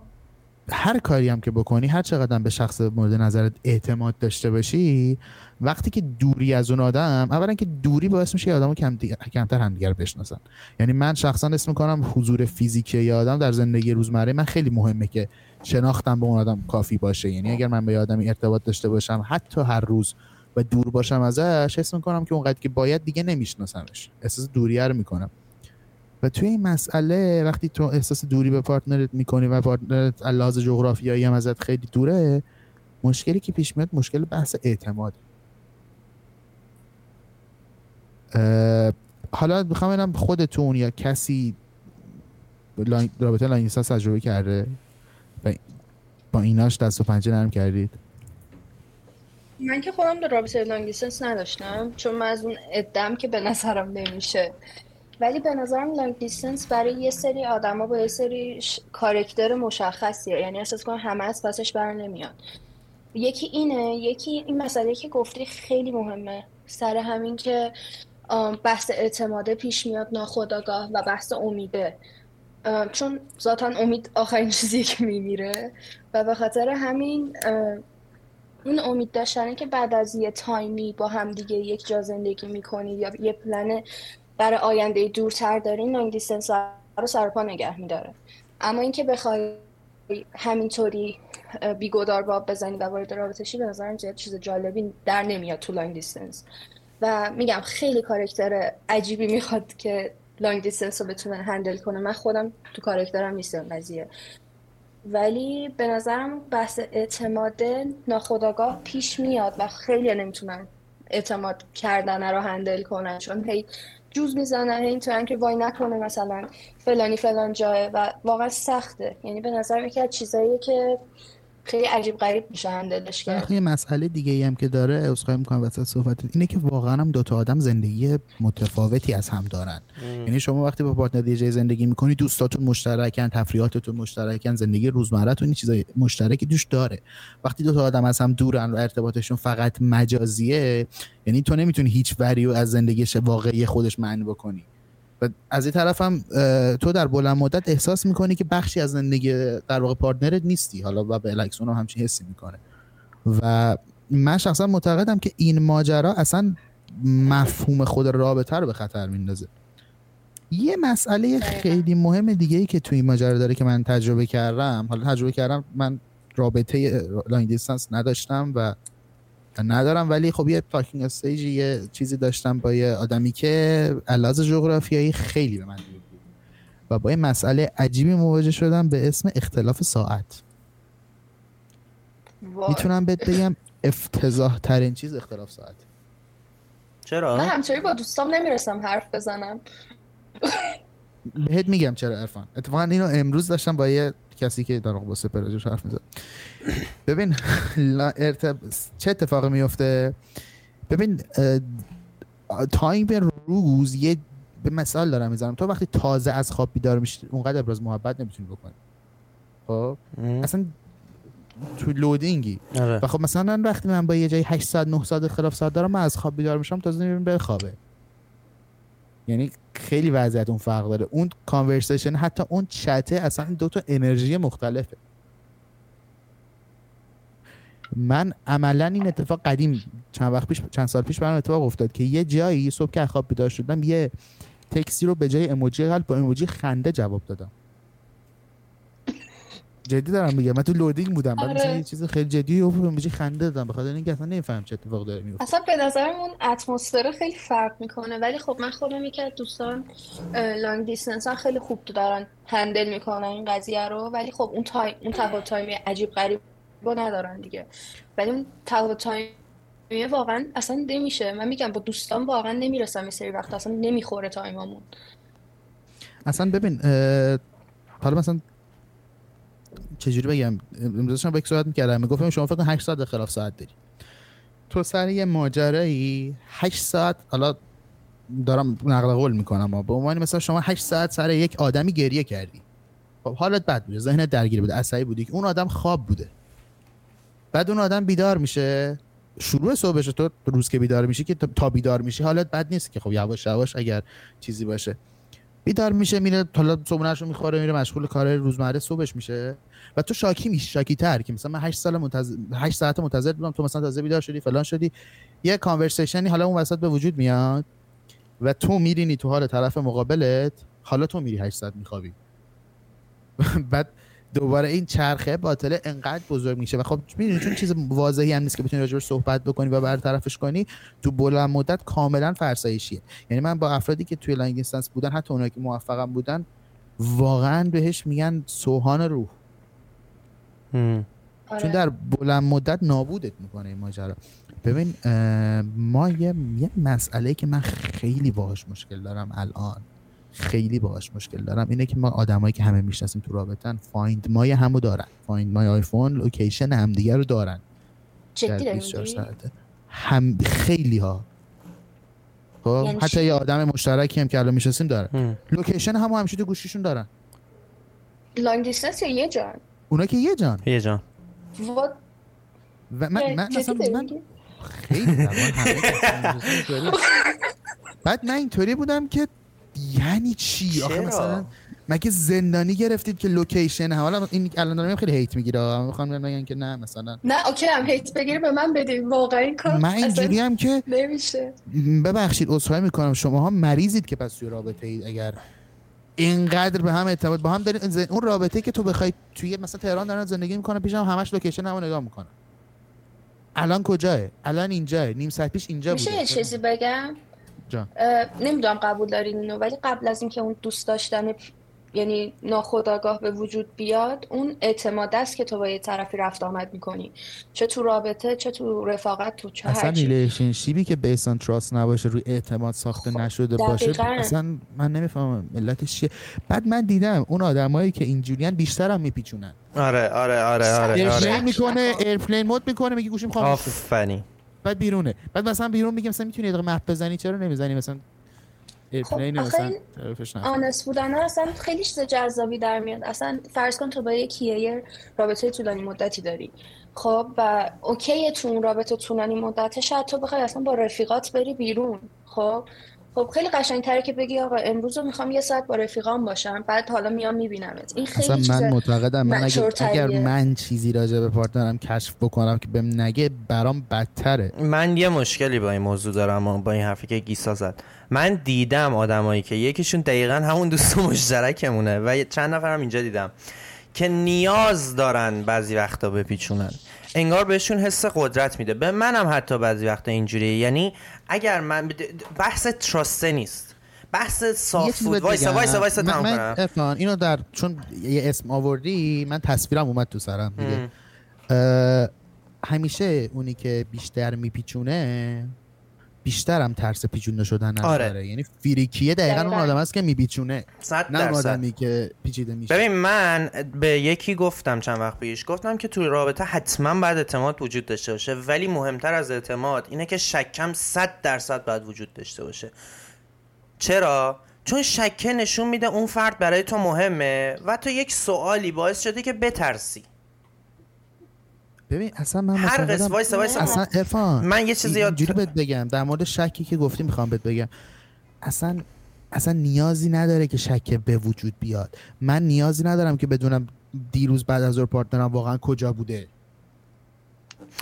A: هر کاری هم که بکنی هر چقدر به شخص مورد نظرت اعتماد داشته باشی وقتی که دوری از اون آدم اولا که دوری باعث میشه آدمو کم دیگر- کمتر همدیگر بشناسن. یعنی من شخصا اسم می‌کنم حضور فیزیکی یه آدم در زندگی روزمره من خیلی مهمه که شناختم به اون آدم کافی باشه. یعنی اگر من به آدمی ارتباط داشته باشم حتی هر روز و دور باشم ازش حس می‌کنم که اونقدر که باید دیگه نمیشناسمش. احساس دوریه رو می‌کنم. و توی این مسئله وقتی تو احساس دوری به partner ت می‌کنی و partner ت لحاظ جغرافیایی هم ازت خیلی دوره مشکلی که پیش میاد مشکل بحث اعتماد حالا می‌خوام ببینم خودتون یا کسی رابطه long تجربه کرده؟ و با ایناش دست و پنجه نرم کردید؟
C: من که خودم در رابطه long نداشتم چون من از اون ادم که به نظرم نمیشه ولی به نظرم long distance برای یه سری آدما با یه سری ش... character مشخصیه. یعنی احساس کنم همه از پسش بر نمیاد. یکی اینه یکی این مسئله که گفتی خیلی مهمه. سر همین که بحث اعتماده پیش میاد ناخودآگاه و بحث امیده. ام، چون ذاتا امید آخرین چیزی که میمیره. و به خاطر همین اون امید داشتنه که بعد از یه تایمی با هم دیگه یک جا زندگی می‌کنید یا یه پلن برای آینده دورتر دارین long distance رو سر پا نگه میداره اما اینکه بخوای همینطوری اه، بی‌گدار به آب بزنی و وارد رابطه شی به نظرم زیاد چیز جالبی در نمیاد تو long distance و میگم خیلی character عجیبی می‌خواد که long distance رو بتونه handle کنه. من خودم تو character م نیستم قضیه. ولی به نظرم بحث اعتماد ناخودآگاه پیش میاد و خیلی نمی‌تونن اعتماد کردن رو handle کنن. چون هی جوش می‌زنن هی اینطورن که وای نکنه مثلا فلانی فلان جایه و واقعا سخته. یعنی به نظر یکی از چیزاییه که خیلی عجیب غریب میشه handle ش کرد
A: یه مسئله دیگه ای هم که داره عذرخواهی می‌کنم وسط صحبت اینه که واقعا هم دوتا آدم زندگی متفاوتی از هم دارن. یعنی شما وقتی با پارتنر جای زندگی می‌کنی دوستاتون مشترکن تفریحاتتون مشترکن زندگی روزمرهتون این چیزای مشترکی دوش داره. وقتی دو تا آدم از هم دورن و ارتباطشون فقط مجازیه یعنی تو نمی‌تونی هیچ وریو از زندگیش واقعی خودش معنی بکنی. و از این طرف هم تو در بلند مدت احساس می‌کنی که بخشی از زندگی در واقع partner ت نیستی حالا و برعکس اونم همچین حسی می‌کنه. و من شخصا معتقدم که این ماجرا اصلا مفهوم خود رابطه رو به خطر میندازه. یه مسئله خیلی مهم دیگه ای که توی این ماجرا داره که من تجربه کردم حالا تجربه کردم من رابطه long distance نداشتم و ندارم ولی خب یه talking stage یه چیزی داشتم با یه آدمی که لحاظ جغرافیایی خیلی به من بود و با یه مسئله عجیبی مواجه شدم به اسم اختلاف ساعت.
C: وای.
A: می‌تونم بهت بگم افتضاح ترین چیز اختلاف ساعت.
B: چرا؟
C: من همچنین با دوستام نمی‌رسم حرف بزنم.
A: بهت میگم چرا ارفان اتفاقا اینو امروز داشتم با یه کسی که در با سپراجوش حرف می‌زد. ببین ارتب... چه اتفاقی میفته ببین time به روز یه به مثال دارم می‌زنم تو وقتی تازه از خواب بیدار میشی اونقدر ابراز محبت نمی‌تونی بکنی. خب. اصلا تو loading ی.
B: آره.
A: و خب مثلا وقتی من با یه جایی 8 ساعت 9 ساعت دارم من از خواب بیدار میشم تازه میرم بخوابه. یعنی خیلی وضعیت اون فرق داره. اون conversation حتی اون چته اصلا دو تا انرژی مختلفه. من عملا این اتفاق قدیم چند وقت پیش چند سال پیش برام اتفاق افتاد که یه جایی صبح که خواب بیدار شدم یه تکسی رو به جای emoji قلب با emoji خنده جواب دادم. جدی دارم میگم. من تو loading بودم. بعد
C: آره.
A: مثلا یه چیز خیلی جدی و emoji خنده دادم. بخاطر اینکه اصلا نمیفهم چه اتفاق داره میفته
C: اصلا به نظرم اون atmosphere خیلی فرق می‌کنه. ولی خب من خودم یکی از دوستان long distance هم خیلی خوب دارن handle می‌کنن این قضیه رو. ولی خب اون time اون تفاوت time ی عجیب غریب رو ندارن دیگه. ولی اون تفاوت تایمی واقعا اصلا نمیشه. من میگم با دوستان واقعا نمی‌رسم یه سری وقت اصلا نمی‌خوره تایممون.
A: اصلا ببین حالا مثلا چجوری بگم؟ امروز داشتم با یک صحبت می‌کردم. می‌گفتم شما کن 8 ساعت اختلاف ساعت داری. تو سر یه ماجرایی 8 ساعت حالا دارم نقل قول می‌کنم به عنوان مثلا شما 8 ساعت سر یک آدمی گریه کردی. خب حالت بد بوده ذهنت درگیر بوده عصبی بودی اون آدم خواب بوده. بعد اون آدم بیدار میشه. شروع صبحش تو روز که بیدار میشی که تا بیدار میشی حالت بد نیست که خب یواش یواش اگر چیزی باشه. بیدار میشه میره حالا صبحونه‌اش رو می‌خوره میره مشغول کار روزمره صبحش میشه. و تو شاکی میشی شاکی تر که مثلا من 8 سال منتظر 8 ساعت منتظر بودم تو مثلا تازه بیدار شدی فلان شدی. یه کانورسیشنی حالا اون وسط به وجود میاد و تو میرینی تو حال طرف مقابلت حالا تو میری 8 ساعت میخوابی. (laughs) بعد دوباره این چرخه باطله انقدر بزرگ میشه. و خب می‌دونی چون چیز واضحی هم نیست که بتونی راجبش صحبت بکنی و برطرفش کنی تو بلند مدت کاملا فرسایشیه. یعنی من با افرادی که توی لانگ بودن حتی اونایی که موفقم بودن واقعا بهش میگن سوهان روح.
D: آره.
A: چون در بلند مدت نابودت می‌کنه این ماجرا ببین ما یه, یه مسئله که من خیلی باهاش مشکل دارم الان خیلی باهاش مشکل دارم اینه که ما آدمایی که همه می‌شناسیم تو رابطن Find My همو دارن Find My iPhone location همدیگه رو دارن
D: جدی داری
A: 24
D: میگی؟
A: ساعته هم خیلی ها خب
D: یعنی
A: حتی؟ یه آدم مشترکی هم که الان می‌شناسیم دارن
B: هم.
A: location همو همیشه تو گوشیشون دارن
C: long distance یا یه جان
A: اونا که یه جان.
B: یه جان.
C: what
A: و من, من من؟ خیلی. بعد من اینطوری بودم که یعنی چی؟ آخه؟ مثلا مگه زندانی گرفتید که location حالا این الان دارم خیلی hate می‌گیره. می‌خوام بگم که نه مثلا.
C: نه اوکی هم hate بگیری به من بدین. واقعا این کار
A: من اینجوری هم که
C: نمیشه.
A: ببخشید عذرخواهی می‌کنم. شما ها مریضید که پس توی رابطه اید اگر اینقدر به هم اعتماد با هم دارید ز- اون رابطه که تو بخوای توی مثلا تهران دارن زندگی می‌کنن پیشم همش location همو نگاه می‌کنن. الان کجاه؟ الان اینجاه. نیم ساعت پیش اینجا
C: میشه
A: بوده.
C: چیزی بگم؟ نمی‌دونم قبول دارین اینو ولی قبل از اینکه اون دوست داشتن یعنی ناخودآگاه به وجود بیاد اون اعتماد است که تو با یه طرفی رفت آمد می‌کنی. چه تو رابطه چه تو رفاقت تو چه
A: اصلا
C: relationship
A: ی که based on trust نباشه روی اعتماد ساخته
C: خب،
A: نشده باشه
C: دقیقاً.
A: اصلا من نمی‌فهمم علتش چیه. بعد من دیدم اون آدمایی که اینجوریان بیشتر هم میپیچونن.
B: آره آره آره آره
A: airplane
B: آره.
A: می‌کنه. airplane mode می‌کنه میگه گوشیم خاموش شد.
B: آفرین.
A: بعد بیرونه. بعد مثلا بیرون میگه مثلا می‌تونی یه دقیقه map بزنی؟ چرا نمی‌زنی؟ مثلا مثلا
C: این
A: طرفش نفر
C: honest بودن اصلا خیلی چیز جذابی در میاد. اصلا فرض کن تو با یکی یه رابطه طولانی مدتی داری. خب و اوکی تو اون رابطه طولانی مدته شاید تو بخوای اصلا با رفیقات بری بیرون. خب خب خیلی قشنگتره که بگی آقا امروز رو می‌خوام یه ساعت با رفیقام باشم بعد حالا میام میبینمت. این خیلی
A: من معتقدم من اگر. اگر من چیزی راجع به پارتنرم کشف بکنم که بهم نگه برام بدتره.
B: من یه مشکلی با این موضوع دارم با این حرفی که گیسا زد. من دیدم آدمایی که یکیشون دقیقا همون دوست مشترکمونه و چند نفرم اینجا دیدم که نیاز دارن بعضی وقتا بپیچونن. انگار بهشون حس قدرت میده. به منم حتی بعضی وقتا اینجوریه. یعنی اگر من بحث تراسته نیست. بحث صاف بود وایسا
A: بگم.
B: وایسا وایسا
A: من-
B: تمام
A: من
B: کنم.
A: ارفان اینو در چون یه اسم آوردی من تصویرم اومد تو سرم دیگه. همیشه اونی که بیشتر میپیچونه بیشتر هم ترس پیچونده شدن
B: آره.
A: نداره. یعنی فیریکیه دقیقا اون. آدم است که میپیچونه
B: صد
A: نه اون آدمی که پیچیده میشه.
B: ببین من به یکی گفتم چند وقت پیش. گفتم که توی رابطه حتما باید اعتماد وجود داشته باشه ولی مهمتر از اعتماد اینه که شکم 100 درصد باید وجود داشته باشه. چرا؟ چون شکه نشون میده اون فرد برای تو مهمه و تو یک سوالی باعث شده که بترسی.
A: ببین اصلا من
B: هر وایسا وایسا.
A: اصلا ارفان
B: من یه چیزی یاد
A: بهت بگم. در مورد شکی که گفتی می‌خوام بهت بگم. اصلا اصلا نیازی نداره که شک به وجود بیاد. من نیازی ندارم که بدونم دیروز بعد از ظهر پارتنرم واقعا کجا بوده.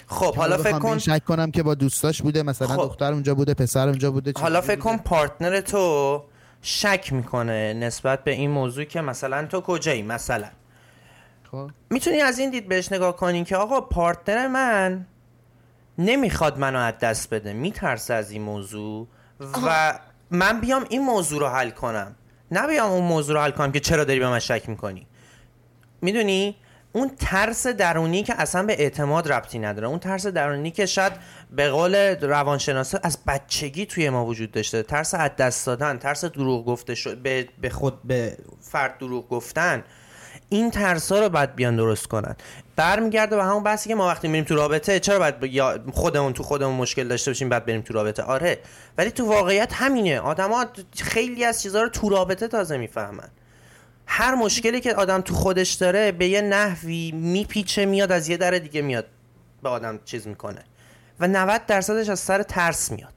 B: خب حالا فکر کن
A: شک کنم که با دوستاش بوده مثلا
B: خب.
A: دختر اونجا بوده پسر اونجا بوده
B: حالا فکر کن. پارتنر تو شک می‌کنه نسبت به این موضوع که مثلا تو کجایی مثلا؟
A: خب.
B: می‌تونی از این دید بهش نگاه کنی که آقا پارتنر من نمی‌خواد منو از دست بده میترسه از این موضوع و من بیام این موضوع رو حل کنم. نه بیام اون موضوع رو حل کنم که چرا داری به من شک می‌کنی. می‌دونی؟ اون ترس درونی که اصلا به اعتماد ربطی نداره. اون ترس درونی که شاید به قول روانشناسا از بچگی توی ما وجود داشته. ترس از دست دادن ترس دروغ گفته شد به, به خود به فرد دروغ گفتن. این ترس ها رو باید بیان درست کنن. برمیگرده به همون بحثی که ما وقتی میریم تو رابطه چرا باید خودمون تو خودمون مشکل داشته باشیم بعد بریم تو رابطه؟ آره. ولی تو واقعیت همینه. آدما خیلی از چیزها رو تو رابطه تازه می‌فهمن. هر مشکلی که آدم تو خودش داره به یه نحوی میپیچه میاد از یه در دیگه میاد به آدم چیز می‌کنه. و 90 درصدش از سر ترس میاد.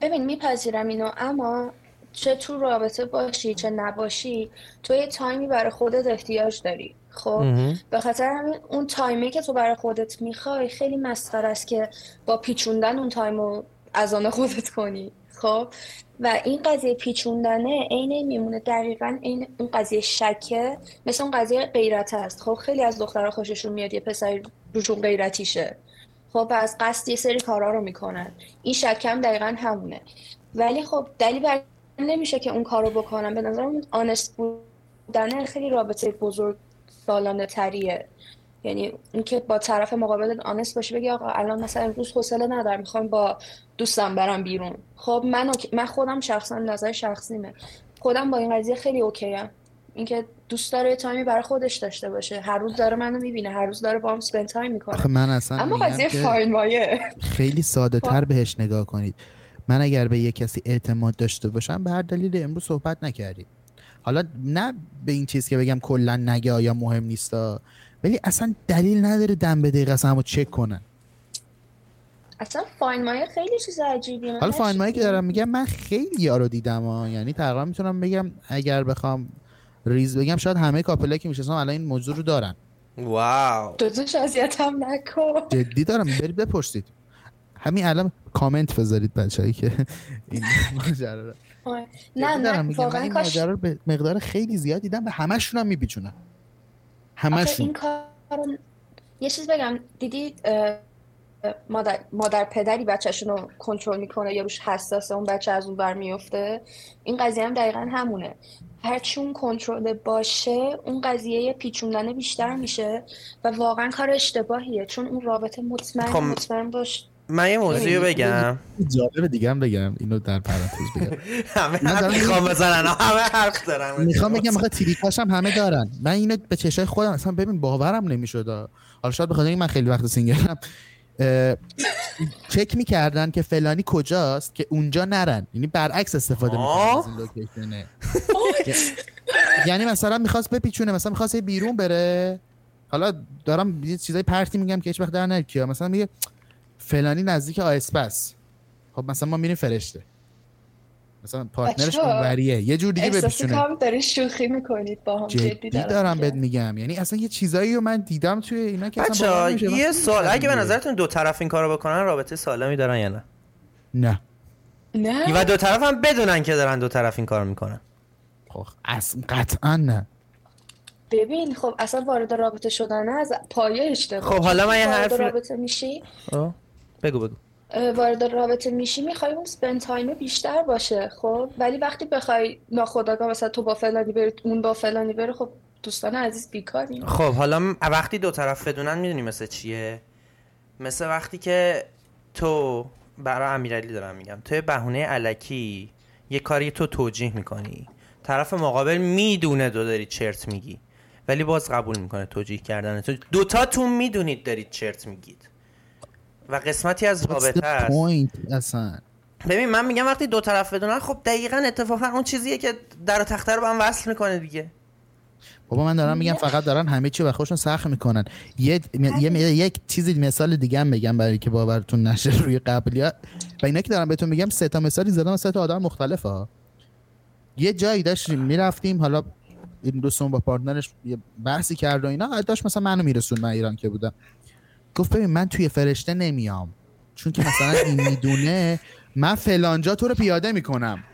C: ببین میپذیرم اینو اما چه تو رابطه باشی چه نباشی تو یه time ی برای خودت احتیاج داری. خب؟ به خاطر همین اون time ی که تو برای خودت می‌خوای خیلی مسخره است که با پیچوندن اون time رو از آن خودت کنی. خب؟ و این قضیه پیچوندنه عین میمونه دقیقا این اون قضیه شکه مثل اون قضیه غیرت است. خب؟ خیلی از دخترها خوششون میاد یه پسری روشون غیرتیشه. خب؟ و از قصد یه سری کارا رو می‌کنن. این شکم دقیقا همونه. ولی خب دلیل بر نمیشه که اون کارو بکنن به نظرم اون آنست بودن خیلی رابطه بزرگ سالانه تریه. یعنی اینکه با طرف مقابل آنست باشی بگی آقا الان مثلا امروز حوصله ندارم می‌خوام با دوستم برم بیرون. خب من اوکی- من خودم شخصا نظر شخصیمه. خودم با این قضیه خیلی اوکی ام اینکه دوست داره یه تایمی برای خودش داشته باشه. هر روز داره منو می‌بینه هر روز داره با هم spend time می‌کنه.
A: من اصلا
C: اما قضیه
A: Find
C: My ئه.
A: خیلی ساده تر بهش نگاه کنید. من اگر به یه کسی اعتماد داشته باشم به هر دلیل امروز صحبت نکردیم. حالا نه به این چیز که بگم کلا نگه یا مهم نیستا ولی اصلا دلیل نداره دم به دقیقه اصلا همو چک کنن.
C: اصلا Find My ئه خیلی چیز عجیبیه.
A: حالا Find مایی که. دارم میگم من خیلی یارو دیدم ها. یعنی تقریبا می‌تونم بگم اگر بخوام ریز بگم شاید همه کاپلایی که می‌شناسم الان این موضوع رو دارن.
B: واو.
C: دوزش اذیتم نکن.
A: جدی دارم. برید بپرسید. همین الان کامنت بذارید بچه‌ای که این ماجرا رو
C: آه.
A: جدی
C: نه
A: دارم
C: نه
A: میگم من
C: واقعا
A: این
C: کاش
A: ماجرا رو به مقدار خیلی زیاد دیدم به همشون هم میپیچونن همشون.
C: این کار یه چیز بگم دیدی مادر, مادر پدری بچهشون رو کنترل می‌کنه یا روش حساسه اون بچه از اون بر میفته این قضیه هم دقیقا همونه. هرچی اون کنترل باشه اون قضیه پیچوندن بیشتر میشه و واقعا کار اشتباهیه چون اون رابطه مطمئن
B: خب،
C: مطمئن باش
B: من یه موضوعی رو بگم.
A: جالب دیگه هم بگم. اینو در پرانتز بگم. (laughs)
B: همه حرف
A: دارم
B: می‌خوام بزنن. همه حرف دارن
A: می‌خوام بگم آخه تریکاش هم همه دارن. من اینو به چشای خودم اصلا ببین باورم نمی‌شد. حالا شاید بخاطر من خیلی وقت single م چک می‌کردن که فلانی کجاست که اونجا نرن. یعنی برعکس استفاده می‌کنن. از این location ه. یعنی مثلا می‌خواست بپیچونه مثلا می‌خواست بیرون بره. حالا دارم چیزای پرتی میگم که هیچ وقت در کیا؟ مثلا میگه فلانی نزدیک ice pass. خب مثلا ما میریم فرشته. مثلا partner
C: ش
A: اونوریه. یه جور دیگه بپیچونه
C: می‌کنم دارین شوخی می‌کنید با هم جدی
A: جدی
C: دارم
A: دارم
C: میگم.
A: بهت میگم. یعنی اصلا یه چیزایی رو من دیدم توی اینا که
B: بچه یه سوال اگه به. نظرتون دو طرف این کارو بکنن رابطه سالمی دارن یا نه؟
A: نه.
C: نه.
B: و دو طرف هم بدونن که دارن دو طرف این کار می‌کنن.
A: خب اصلا قطعا نه.
C: ببین خب اصلا وارد رابطه شدن از پایه اشتباه.
B: خب، حالا من یه حرف-
C: رابطه میشی.
B: آه، بگو بگو.
C: وارد رابطه میشی می‌خوای اون spend time بیشتر باشه خب؟ ولی وقتی بخوای ناخودآگاه مثلا تو با فلانی بری اون با فلانی بره خب دوستان عزیز بیکاری.
B: خب حالا وقتی دو طرف بدونن می‌دونی مثل چیه؟ مثل وقتی که تو برای امیرعلی دارم میگم تو بهونه علکی یه کاری تو توجیه می‌کنی. طرف مقابل می‌دونه دو داری چرت میگی ولی باز قبول می‌کنه توجیه کردن تو دوتاتون می‌دونید دارید چرت میگید. و قسمتی از رابطه است
A: اصلا؟
B: ببین من میگم وقتی دو طرف بدونن خب دقیقا اتفاقا اون چیزیه که در و تخته رو به هم وصل می‌کنه دیگه.
A: بابا من دارم میگم فقط دارن همه چی به خودشون سخت می‌کنن. یه یه یک چیزی مثال دیگه هم بگم برای که باورتون نشه (laughs) روی قبلی ها. و اینا که دارم بهتون میگم سه تا مثالی زدم از سه تا آدم مختلفه ها. یه جایی داشتیم می‌رفتیم حالا این دوستمون با پارتنرش یه بحثی کرد و اینا. داشت مثلا منو میرسون من ایران که بودم. گفت ببین من توی فرشته نمیام. چون که مثلا این می‌دونه من فلانجا تو رو پیاده می‌کنم.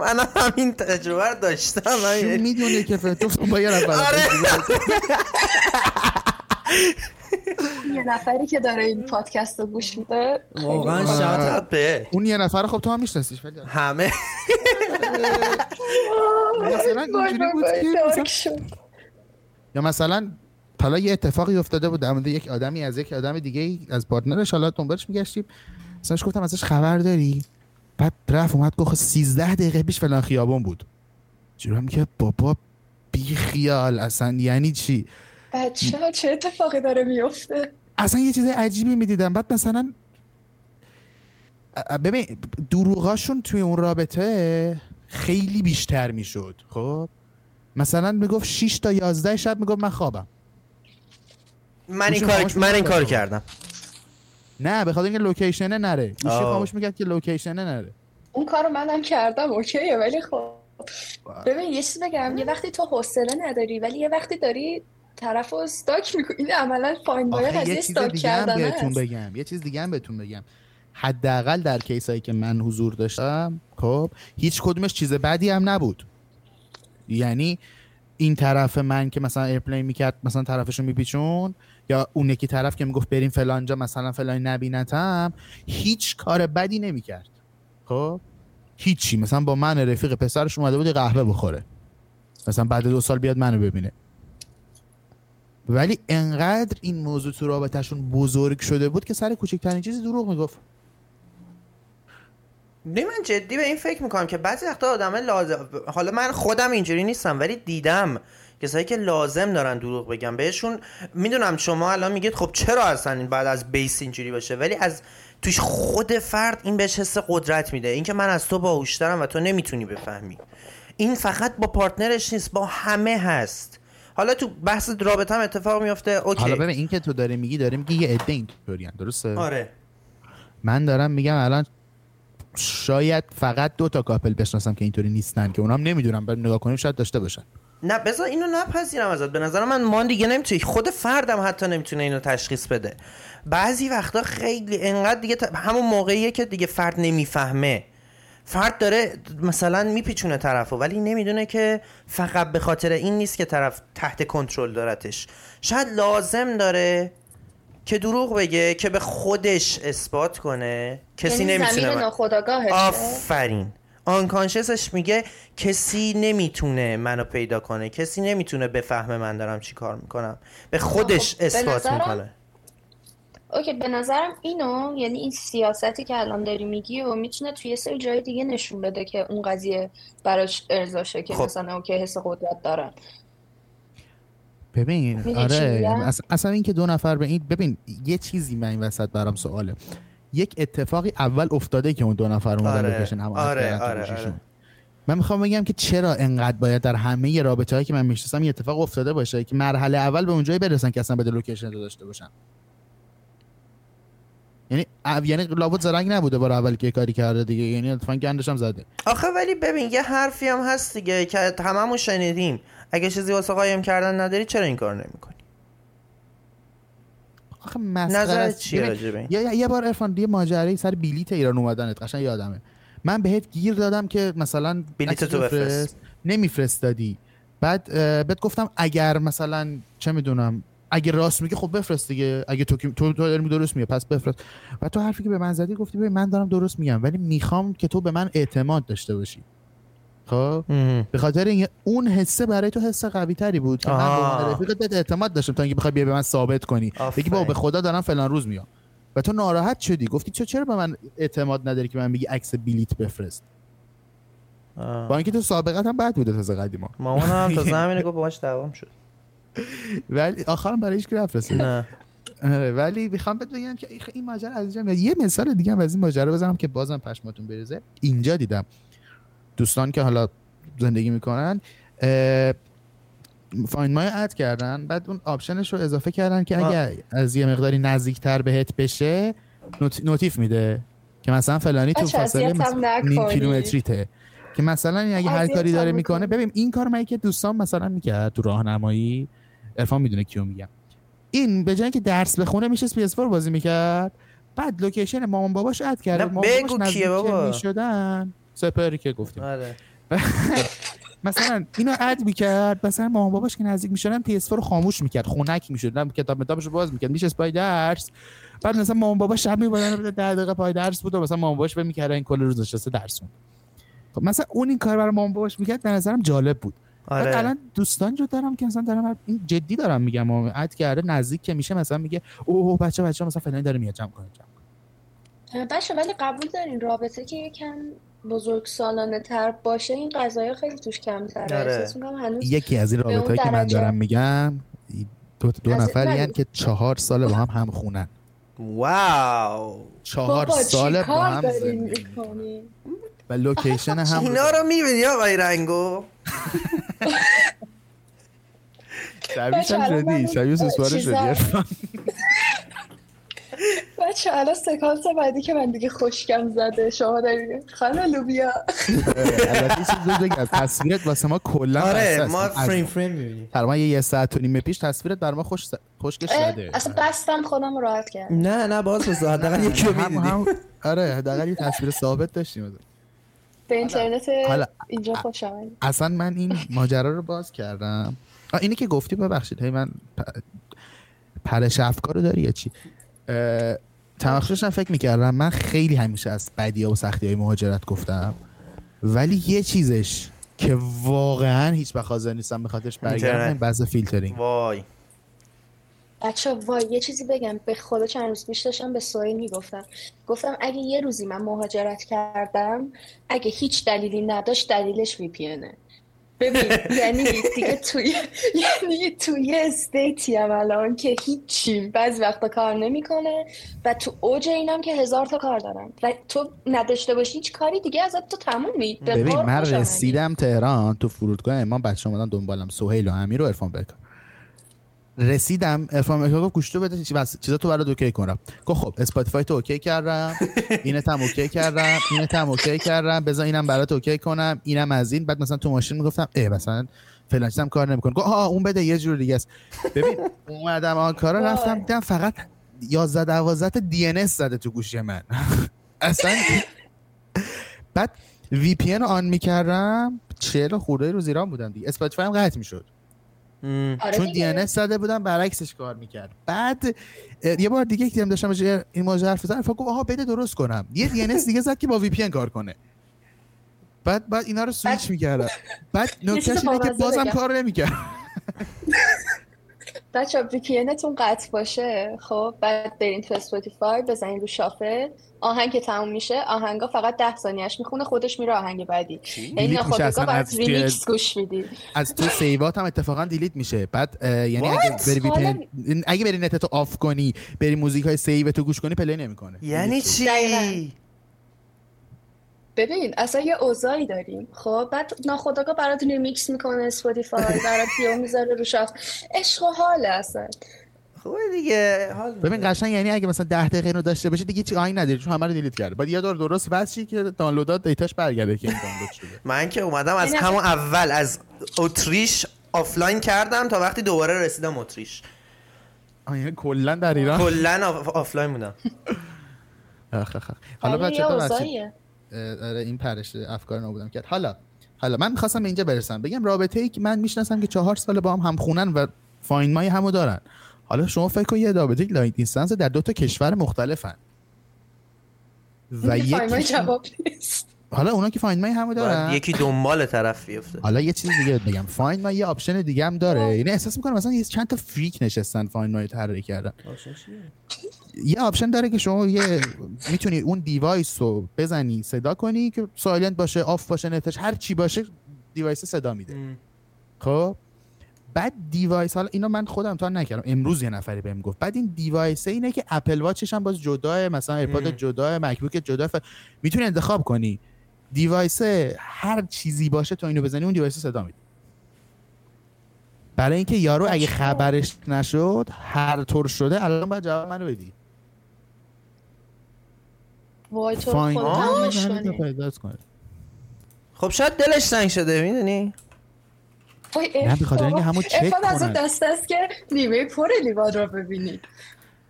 B: من همین تجربه رو داشتم. من
A: چون می‌دونه که تو با یه نفر
B: آره.
C: یه نفری که داره این پادکست رو گوش میده.
B: واقعا
A: آره.
B: شاید به.
A: اون یه نفر خب تو هم میشناسیش ولی
B: همه.
A: مثلا اینجوری بود که یا مثلا حالا یه اتفاقی افتاده بود در یک آدمی از یک آدم دیگه از پارتنرش حالا دنبالش میگشتیم. مثلا گفتم ازش خبر داری؟ بعد رفت اومد گفت 13 دقیقه پیش فلان خیابون بود. جورم که بابا بی خیال اصلا یعنی چی؟
C: بچه ها چه اتفاقی داره میفته
A: اصلا یه چیز عجیبی می‌دیدم. بعد مثلا ببین دروغاشون توی اون رابطه خیلی بیشتر می‌شد خب؟ مثلا می‌گفت 6 تا 11 شب می‌گفت من خوابم.
B: من این کار من این. کارو کردم.
A: نه به خاطر اینکه لوکیشنه نره. گوشی
B: آه.
A: خاموش می‌کرد که لوکیشنه نره.
C: اون کارو منم کردم اوکیه ولی خب. ببین یه چیز بگم یه وقتی تو حوصله نداری ولی یه وقتی داری طرف رو استاک می‌کنی این عملا فاین بای
A: آخه
C: قضیه
A: یه چیز
C: استاک کردن
A: بهتون بگم یه چیز دیگه هم بهتون بگم. حداقل در کیسایی که من حضور داشتم خب هیچ کدومش چیز بدی هم نبود. یعنی این طرف من که مثلا airplay می‌کرد مثلا طرفشو میپیچون یا اون یکی طرف که می‌گفت بریم فلانجا مثلا فلانی نبینتم هیچ کار بدی نمی‌کرد. خب؟ هیچی. مثلا با من رفیق پسرش اومده بود قهوه بخوره. مثلا بعد دو سال بیاد منو ببینه. ولی انقدر این موضوع تو رابطهشون بزرگ شده بود که سر کوچکترین چیزی دروغ می‌گفت.
B: نه من جدی به این فکر می‌کنم که بعضی وقتا آدم لازم حالا من خودم اینجوری نیستم ولی دیدم. کسایی که لازم دارن دروغ بگن بهشون می‌دونم شما الان میگید خب چرا اصلا این بعد از بیس اینجوری باشه؟ ولی از توش خود فرد این بهش حس قدرت میده. اینکه من از تو باهوشترم و تو نمی‌تونی بفهمی. این فقط با پارتنرش نیست با همه هست. حالا تو بحث رابطه هم اتفاق میفته اوکی.
A: حالا ببین این که تو داره میگی داره میگی یه عده اینطورین درسته؟
B: آره.
A: من دارم میگم الان شاید فقط دو تا کاپل بشناسم که اینطوری نیستن که اونام نمی‌دونم نگاه کنیم شاید داشته باشن.
B: نه بذار اینو نپذیرم ازت. به نظر من ما دیگه نمی‌تونی خود فردم حتی نمی‌تونه اینو تشخیص بده. بعضی وقتا خیلی انقدر دیگه همون موقعیه که دیگه فرد نمی‌فهمه. فرد داره مثلا میپیچونه طرفو ولی نمی‌دونه که فقط به خاطر این نیست که طرف تحت کنترل دارتش. شاید لازم داره که دروغ بگه که به خودش اثبات کنه. کسی
C: یعنی
B: نمی‌تونه من- آفرین. unconscious ش میگه کسی نمی‌تونه منو پیدا کنه. کسی نمی‌تونه بفهمه من دارم چی کار می‌کنم. به خودش
C: خب، به
B: اثبات
C: نظرم-
B: می‌کنه.
C: okay به نظرم اینو یعنی این سیاستی که الان داری میگی و می‌تونه توی یه سری جای دیگه نشون بده که اون قضیه براش ارضاشه که
B: خب.
C: مثلا okay حس قدرت دارن.
A: ببین آره اصلا این که دو نفر به این ببین یه چیزی من این وسط برام سواله. یک اتفاقی اول افتاده که اون دو نفر اومدن
B: آره،
A: location هم
B: آره، آره،. آره.
A: من می‌خوام بگم که چرا انقدر باید در همه رابطه هایی که من می‌شناسم یه اتفاق افتاده باشه که مرحله اول به اونجایی برسن که اصلا بده location رو داشته باشن یعنی یعنی لابد زرنگ نبوده بار اول که کاری کرده دیگه یعنی اتفاقا گندش هم زده
B: آخه ولی ببین یه حرفی هم هست دیگه که هممون شنیدیم اگه چیزی واسه قایم کردن نداری چرا این کار نمی‌کنی
A: آخه مسخره
B: این
A: یه, یه- یه بار ارفان یه ماجرایی سر بلیت ایران اومدنت قشنگ یادمه. من بهت گیر دادم که مثلا عکس
B: تو
A: بفرست. نمیفرستادی. بعد بهت گفتم اگر مثلا چه می‌دونم اگه راست میگه خب بفرست دیگه. اگه تو تو, تو داری درست میگه پس بفرست. و تو حرفی که به من زدی گفتی ببین من دارم درست میگم ولی می‌خوام که تو به من اعتماد داشته باشی. خب. به خاطر این اون حسه برای تو حس قوی تری بود که من رفیقت بهت اعتماد داشتم تا اینکه بخوای بیای به من ثابت کنی. بگی. بابا به خدا دارم فلان روز میام. و تو ناراحت شدی. گفتی چرا چرا به من اعتماد نداری که من بگی عکس بلیت بفرست؟
B: آه.
A: با اینکه تو سابقت هم بد بوده تازه قدیما.
B: مامانم هم تا (laughs) زمینه گفت باهاش دوام شد.
A: ولی آخرم برای هیچ
B: نه.
A: آره، ولی می‌خوام بهت بگم که این ماجرا از اینجا. یه مثال دیگه هم از این ماجرا بزنم که بازم پشماتون بریزه. اینجا دیدم. دوستان که حالا زندگی می‌کنن Find My add کردن بعد اون option ش رو اضافه کردن که. اگر از یه مقداری نزدیکتر بهت بشه not... notif میده که مثلا فلانی تو فاصله نیم. کیلومتریته که مثلا این اگه هر کاری داره. می‌کنه ببین این کار من که دوستان مثلا می‌کرد تو راهنمایی عرفان می‌دونه کیو میگم این به جای اینکه درس بخونه میشه PS4 بازی می‌کرد بعد location مامان باباش add کرد مامان
B: بگو
A: باباش
B: کیه
A: نزدیک
B: بابا.
A: می‌شدن سپری که گفتیم.
B: آره. (laughs)
A: مثلا اینو اد می‌کرد مثلا مامان باباش که نزدیک می‌شدن PS4 رو خاموش می‌کرد خنک می‌شد نه کتاب متابش رو باز می‌کرد میشه پای درس. بعد مثلا مامان بابا شب میبودن ده دقیقه پای درس بود و مثلا مامان باباش فکر می‌کرد این کل روز نشسته درس خوند. خب مثلا اون این کار برای مامان باباش می‌کرد به نظرم جالب بود. بعد
B: آره.
A: الان دوستان جو دارم که مثلا دارم این جدی دارم میگم اد کرده نزدیک که میشه مثلا میگه اوه بچه بچه مثلا فلانی داره میاد جمع کنه جمع کنه.
C: بچه ولی قبول دارین رابطه که یکم بزرگ سالانه تر باشه این قضايا خیلی توش کمتره.
B: آره.
C: احساس می‌کنم هنوز
A: یکی از این رابطه‌ای که من. دارم میگم دو, دو نفری
C: من-
A: که چهار سال با هم هم خونن.
B: واو.
A: چهار
C: بابا
A: سال با هم و لوکیشن هم
B: اینا رو می‌بینی آقای رنگو؟ (laughs)
A: شبیه
C: بچه، الان
A: شدی؟ شبیه سوسوار شدی. (laughs)
C: بچه الان سکانس بعدی که من دیگه خشکم زده. شما دارین خانم لوبیا.
A: البته چیز بگم تصویرت واسه ما کلا
B: آره. ما فریم فریم می‌بینیم.
A: تقریبا یه یه ساعت و نیم پیش تصویرت بر ما خوش
C: اه،
A: زده
C: اصلا بستم خودم رو راحت کردم.
B: نه نه باز بذار (laughs) حداقل یکی رو
A: هم
B: می‌دیدی
A: هم. آره حداقل یه تصویر ثابت داشتیم.
C: به اینترنت اینجا خوش آمدید.
A: اصلا من این ماجرا رو باز کردم. اینی که گفتی ببخشید. هی من پرش افکار رو داری یا چی؟ اه، تو مخشم فکر می‌کردم. من خیلی همیشه از بدی و سختی های مهاجرت گفتم. ولی یه چیزش که واقعا هیچ وقت حاضر نیستم به خاطرش برگردم بحث فیلترینگ.
B: وای.
C: بچه وای یه چیزی بگم. به خدا چند روز پیش داشتم به سوهی می‌گفتم. گفتم اگه یه روزی من مهاجرت کردم اگه هیچ دلیلی نداشت دلیلش VP ببین (laughs) یعنی دیگه توی (laughs) یعنی توی state ی هم الان که هیچی بعضی وقتا کار نمی‌کنه و تو اوج اینم که هزار تا کار دارم و تو نداشته باشی هیچ کاری دیگه ازت تو تمومی.
A: ببین من. رسیدم تهران تو فرودگاه امام بچه اومدن دنبالم سهیل و امیر و عرفان برکا رسیدم عرفان برکا گفت گوشیتو بده چیزا تو برات okay کنم. گفت خب Spotify تو okay کردم اینت هم okay کردم اینت هم اوکی کردم بذار اینم برات okay کنم اینم از این. بعد مثلا تو ماشین می‌گفتم اه مثلا فلان چیزم کار نمی‌کنه. گفت آه اون بده یه جور دیگه است. ببین اومدم آن کارا. رفتم دیدم فقط 11 12 تا DN زده تو گوشی من. (laughs) اصلا بعد VP رو on می‌کردم 40 خورده روز ایران بودم دیگه. Spotify هم قطع می‌شد.
C: آره
A: چون. DN زده بودم برعکسش کار می‌کرد. بعد یه بار دیگه که داشتم این ماجرا حرف فکر گفت آها بده درست کنم. یه DN دیگه زد که با VP کار کنه. بعد بعد اینا رو سویچ می‌کردم. بعد نکتهش اینه که بازم. کار نمی‌کرد. (laughs)
C: بچه VP تون قطع باشه. خب بعد برین تو Spotify بزنین رو shuffle آهنگ که تموم میشه آهنگا فقط ده ثانیهش می‌خونه خودش میره آهنگ بعدی. یعنی ناخودآگاه
A: از
C: باید
A: توی-
C: ریمیکس گوش میدی.
A: از تو save ات هم اتفاقا delete میشه. بعد اه، یعنی اگه؟ بری
C: حالا-
A: VPN اگه بری نتتو off کنی بری music های save تو گوش کنی play نمی‌کنه.
B: یعنی چی؟
C: دقیقاً. ببین اصلا یه اوضاعی داریم. خب بعد ناخودآگاه (laughs) برات ریمیکس می‌کنه Spotify برات پیو می‌ذاره رو shuffle عشق و حاله اصلا.
B: خوبه دیگه حال
A: ببین قشنگ یعنی اگه مثلا 10 دقیقه اینو داشته باشی دیگه هیچ آهنگ نداری چون همه رو delete کرده. بعد یه دور درست وصل که download ات data ش برگرده که این دانلود شده. (laughs)
B: من که اومدم از همون اول از اتریش آفلاین کردم تا وقتی دوباره رسیدم اتریش.
A: آه، یعنی کلا در ایران؟
B: کلا off- offline بودم. (laughs)
A: آخ، آخ، آخ. حالا
C: ولی
A: آره این پرش افکار نبودم کرد. حالا حالا من می‌خواستم به اینجا برسم. بگم رابطه ای که من می‌شناسم که چهار سال با هم همخونن و Find My همو دارن. حالا شما فکر کن یه رابطه long distance در دو تا کشور مختلفن. و یکی
C: جواب نیست.
A: حالا اونا که Find My همو دارن.
B: یکی دنبال طرف بیفته.
A: حالا یه چیز دیگه بگم. Find My یه option دیگه هم داره. یعنی احساس می‌کنم مثلا یه چند تا freak نشستن Find My طراحی کردن. یه option داره که شما یه می‌تونی اون device رو بزنی صدا کنی که silent باشه off باشه نتش هر چی باشه device صدا میده. خب؟ بعد device حالا اینو من خودم try نکردم. امروز یه نفری بهم گفت. بعد این device اینه که Apple Watchش هم باز جدا مثلا iPad
B: م.
A: جدا MacBook جدا ف... می‌تونی انتخاب کنی. device هر چیزی باشه تو اینو بزنی اون device صدا میده. برای اینکه یارو اگه. خبرش نشد هر طور شده الان باید جواب منو بدی.
C: وای تو.
B: خب شاید دلش تنگ شده می‌دونی؟
C: وای
A: نه، به خاطر اینکه همو چک
C: ارفان از اون
A: کنن.
C: دست است که نیمه پر لیوان رو ببینید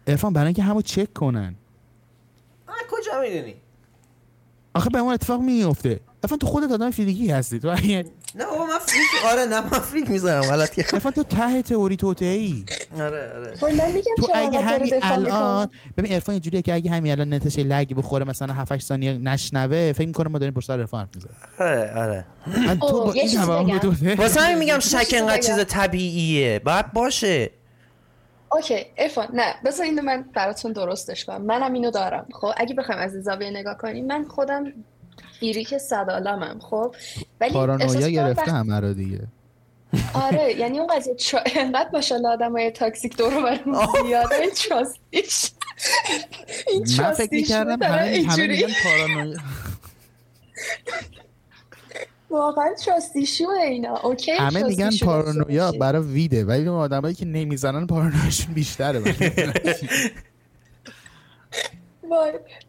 A: عرفان برای اینکه همو چک کنن.
B: کجا می‌دونی؟
A: آخه به اون اتفاق میفته عرفان تو خودت آدم فیزیکی هستی. تو اگه
B: نه بابا من فریک آره نه من فریک می‌زنم غلط که
A: عرفان تو ته تئوری توطئه‌ای
B: آره آره.
C: من میگم
A: تو اگه همین الان؟ ببین عرفان اینجوریه که اگه همین الان نتش لگ بخوره مثلا 7 8 ثانیه نشنوه فکر می‌کنه ما داریم پشت عرفان حرف می‌زنیم.
B: آره آره.
A: من تو با
C: یه
A: این. توطئه
B: واسه همین میگم شک انقدر. چیز طبیعیه. باید باشه.
C: اوکی ارفان نه بذار اینو من براتون درستش کنم منم اینو دارم خب؟ اگه بخوایم از زاویه نگاه کنیم من خودم فیریک صد عالمم خب؟ ولی
A: پارانویا گرفته همه رو دیگه.
C: آره یعنی اون قضیه چا... انقدر ماشاءالله آدمای تاکسیک دور و برم
B: آه.
C: زیاده این چاستیش این
A: من فکر
C: داره
A: همه همه میگن پارانویا (laughs)
C: واقعا چاستیشو اینا. اوکی
A: همه میگن پارانویا. برای ویده ولی اون آدمایی که نمی‌زنن پارانویاشون بیشتره. (laughs)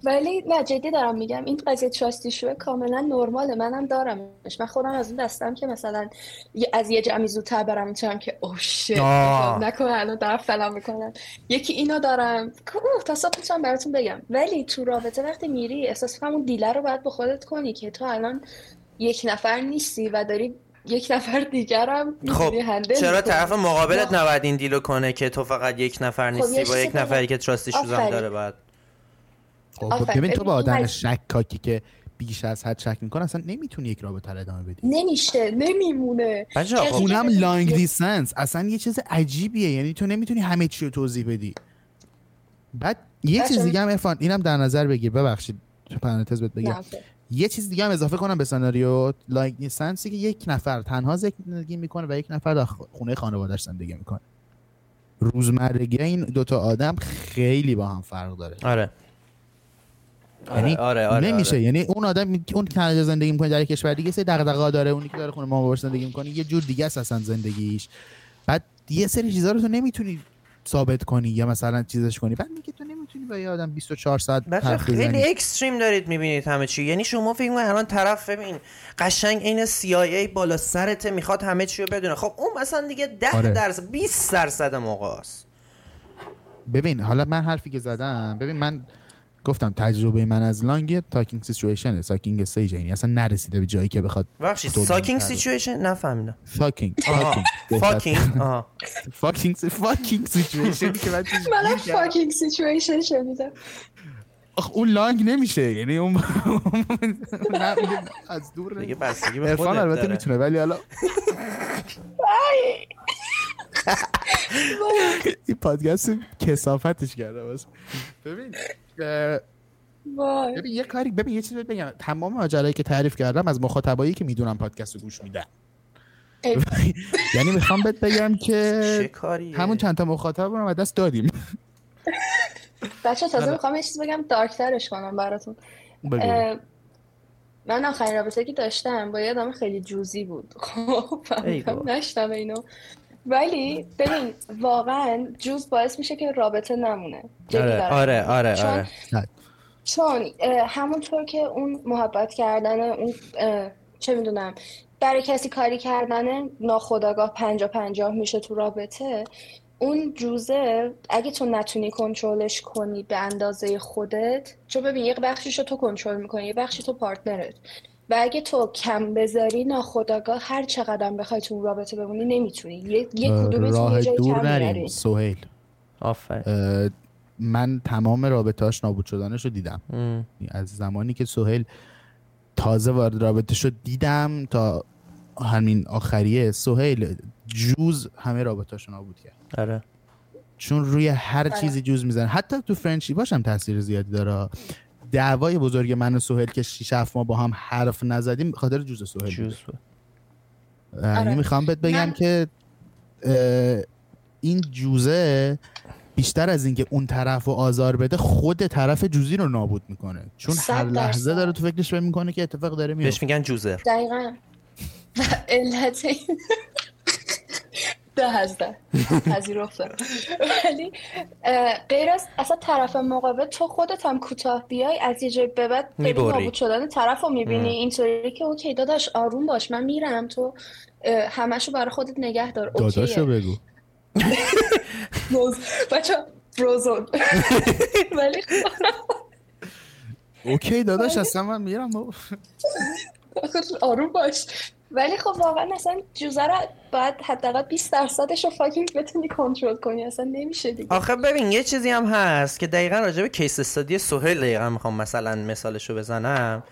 C: ولی نه جدی دارم میگم این قضیه تراست ایشو کاملا نرماله. منم دارمش. من خودم از اون دستم که مثلا یه- از یه جمعی زودتر برم می‌تونم که اوه
B: آه.
C: نکنه الان دارم فلان می‌کنم یکی اینو دارم. که اوه تا صبح می‌تونم براتون بگم. ولی تو رابطه وقتی میری احساس کنم اون دیلر رو باید به خودت کنی که تو الان یک نفر نیستی و داری یک نفر دیگر هم
B: خب چرا. طرف مقابلت
C: ما-
B: نباید این دیلو کنه که تو فقط یک نفر
C: خب،
B: نیستی
C: یه
B: با یک. نفری که تراست ایشوز هم
C: آفرین.
B: داره باید
A: خب. ببین تو با آدم شکاکی که بیش از حد شک می‌کنه اصلا نمی‌تونی یک رابطه رو ادامه بدی.
C: نمیشه نمیمونه.
B: بچه خب.
A: اونم لانگ دیستنس اصلا یه چیز عجیبیه. یعنی تو نمی‌تونی همه چی رو توضیح بدی. بعد یه چیز دیگه هم ارفان اینم در نظر بگیر. ببخشید. تو پرانتز بهت بگم. یه چیز دیگه هم اضافه کنم به سناریو. لانگ دیستنسی که یک نفر تنها زندگی می‌کنه و یک نفر در خونه خانوادهش زندگی می‌کنه. روزمرگی این دوتا آدم خیلی با هم فرق داره.
B: آره.
A: یعنی
B: آره آره
A: نمیشه.
B: آره.
A: یعنی اون آدم اون کانادا زندگی می‌کنه در کشور دیگه سه دغدغه‌ها داره اونی که داره خونه مامان باباش زندگی می‌کنه یه جور دیگه است اصلا زندگیش. بعد یه سری چیزا رو تو نمی‌تونی ثابت کنی یا مثلا چیزش کنی. بعد میگه با یه آدم 24 ساعت
B: بچه خیلی اکستریم دارید می‌بینید همه چی. یعنی شما فکر می‌کنید الان طرف ببین قشنگ این CIA بالا سرته می‌خواد همه چی رو بدونه. خب اون مثلا دیگه 10
A: آره.
B: درصد 20 درصد موقع است.
A: ببین حالا من حرفی که زدم ببین من گفتم تجربه من از لانگ تاکینگ سیچویشن ساکینگ استیج یعنی اصلا نرسیده به جایی که بخواد توضیح
B: ساکینگ. سیچویشن؟ نفهمیدم.
A: فاکینگ
B: آها. فاکینگ
A: فاکینگ فاکینگ سیچویشن که من.
C: فاکینگ سیچویشن شنیدم.
A: آخ اون لانگ نمیشه. یعنی اون از دور
B: دیگه بستگی به
A: عرفان
B: خودت
A: البته می‌تونه ولی حالا (laughs) این پادکست کسافتش کرده ببین ببین یه کاری ببین یه چیزی بگم. تمام ماجرایی که تعریف کردم از مخاطبایی که می‌دونم پادکست رو گوش میدن. (laughs) یعنی می‌خوام بهت بگم (laughs) که همون چند تا مخاطب رو از دست دادیم. (laughs)
C: بچه تازه
B: آره.
C: می‌خوام یه چیز بگم دارکترش کنم براتون. من آخرین رابطه که داشتم با یه آدم خیلی جوزی بود. خب. نشتم اینو. ولی ببین واقعا جوز باعث میشه که رابطه نمونه.
B: آره آره. آره
C: چون
B: آره.
C: چون همونطور که اون محبت کردن اون چه می‌دونم برای کسی کاری کردن ناخودآگاه پنجا پنجاه میشه تو رابطه اون جوزه اگه تو نتونی کنترلش کنی به اندازه خودت چون ببین یه بخشیشو تو کنترل می‌کنی یه بخشی تو پارتنرت. و اگه تو کم بذاری ناخودآگاه هر چقدر بخوای تو اون رابطه بمونی نمی‌تونی. یه, یه
A: راه
C: یه جای
A: دور نریم سهیل.
B: آفرین.
A: من تمام رابطهاش نابود شدنش رو دیدم.
B: ام.
A: از زمانی که سهیل تازه وارد رابطه شد دیدم تا همین آخریه سهیل جوز همه رابطهاش رو نابود کرد.
B: آره.
A: چون روی هر
C: آره.
A: چیزی جوز می‌زنه. حتی تو فرنشیپاش هم تاثیر زیادی داره. دعوای بزرگ من و سهیل که 6 7 ماه با هم حرف نزدیم به خاطر جوز سهیل.
B: جوز بود
A: یعنی
C: آره.
A: می‌خوام بهت بگم
C: من-
A: که این جوزه بیشتر از اینکه اون طرف رو آزار بده خود طرف جوزی رو نابود می‌کنه چون هر لحظه. داره تو فکرش فکر می‌کنه که اتفاق داره
B: بهش
A: میفته
B: میگن جوزر
C: دقیقا (laughs) علت این ده از ده. پذیرفتم ولی غیر از اصلا طرف مقابل تو خودت هم کوتاه بیای از یه جای به بعد. نابود شدن طرف رو می‌بینی. اینطوری که اوکی داداش آروم باش من میرم. تو همشو برای خودت نگه دار.
A: داداشو بگو.
C: بچه فروزون (laughs) ولی خب.
A: اوکی داداش اصلا من میرم.
C: آروم باش. ولی خب واقعا اصلا جوزه رو باید حداقل 20 درصدش رو فاکینگ بتونی کنترل کنی. اصلا نمیشه دیگه.
B: آخه ببین یه چیزی هم هست که دقیقا راجع به کیس استادی سهیل دقیقا می‌خوام مثلا مثالشو بزنم.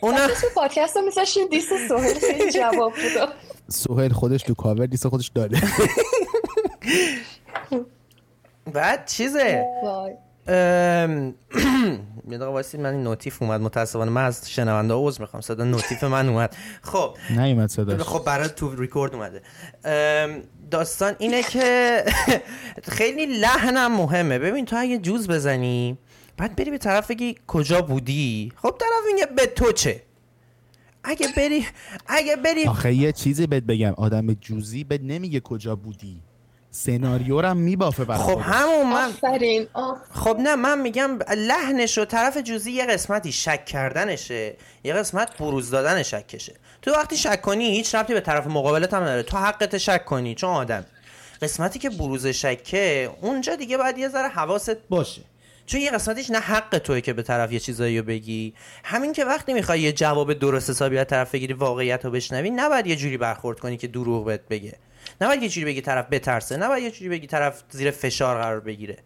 B: اون
C: تو پادکست رو میذاشین دیست سوهل خیلی جواب بود.
A: سهیل خودش تو کاور لیست خودش داده (laughs)
B: بعد چیزه؟ (clears throat) یه دقیقه وایسید من این نوتیف اومد. متاسفانه من از شنونده عذر می‌خوام. صدا نوتیف من اومد. خب.
A: نیومد صداش.
B: خب برای تو ریکورد اومده. ام، داستان اینه که (laughs) خیلی لحنم مهمه. ببین تو اگه جوز بزنی بعد بری به طرف بگی کجا بودی؟ خب طرف میگه به تو چه؟ اگه بری اگه بری
A: آخه یه چیزی بهت بگم. آدم جوزی بهت نمیگه کجا بودی. سناریو رو هم میبافه برای
B: خب. همون من
C: آفرین آف
B: خب نه من میگم لحنش و طرف جزئی یه قسمتی شک کردنشه یه قسمت بروز دادن شکشه. تو وقتی شک کنی هیچ ربطی به طرف مقابلت هم نداره. تو حقت شک کنی چون آدم. قسمتی که بروز شکه اونجا دیگه باید یه ذره حواست باشه. چون یه قسمتش نه حق توی که به طرف یه چیزایی رو بگی. همین که وقتی می‌خوای یه جواب درست حسابی از طرف بگیری واقعیت رو بشنوی نباید یه جوری برخورد کنی که دروغ بهت بگه. نباید یه جوری بگی طرف بترسه نباید یه جوری بگی طرف زیر فشار قرار بگیره.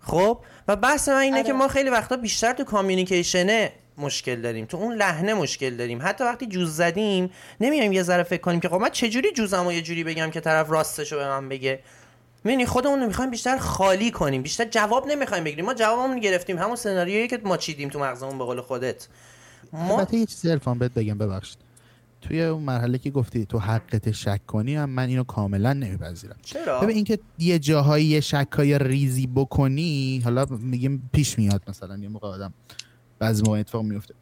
B: خب؟ و بحث من اینه
C: آره.
B: که ما خیلی وقتا بیشتر تو کامیونیکیشنه مشکل داریم تو اون لحنه مشکل داریم. حتی وقتی جوز زدیم نمیایم یه ذره فکر کنیم که خب من چجوری جوزم و یه جوری بگم که طرف راستشو به من بگه؟ می‌بینی خودمون رو می‌خوایم بیشتر خالی کنیم بیشتر جواب نمی‌خوایم بگیریم. ما جوابمون رو گرفتیم. همون سناریویی که ما چیدیم تو مغزمون به قول خودت. ما
A: البته یه چیزی الفان بهت بگم ببخشید. توی اون مرحله که گفتی تو حقت شک کنی هم من اینو کاملا نمیپذیرم.
B: چرا؟
A: ببین اینکه یه جاهایی یه شکای ریزی بکنی حالا میگیم پیش میاد مثلا یه موقع آدم بعضی موقع اتفاق میفته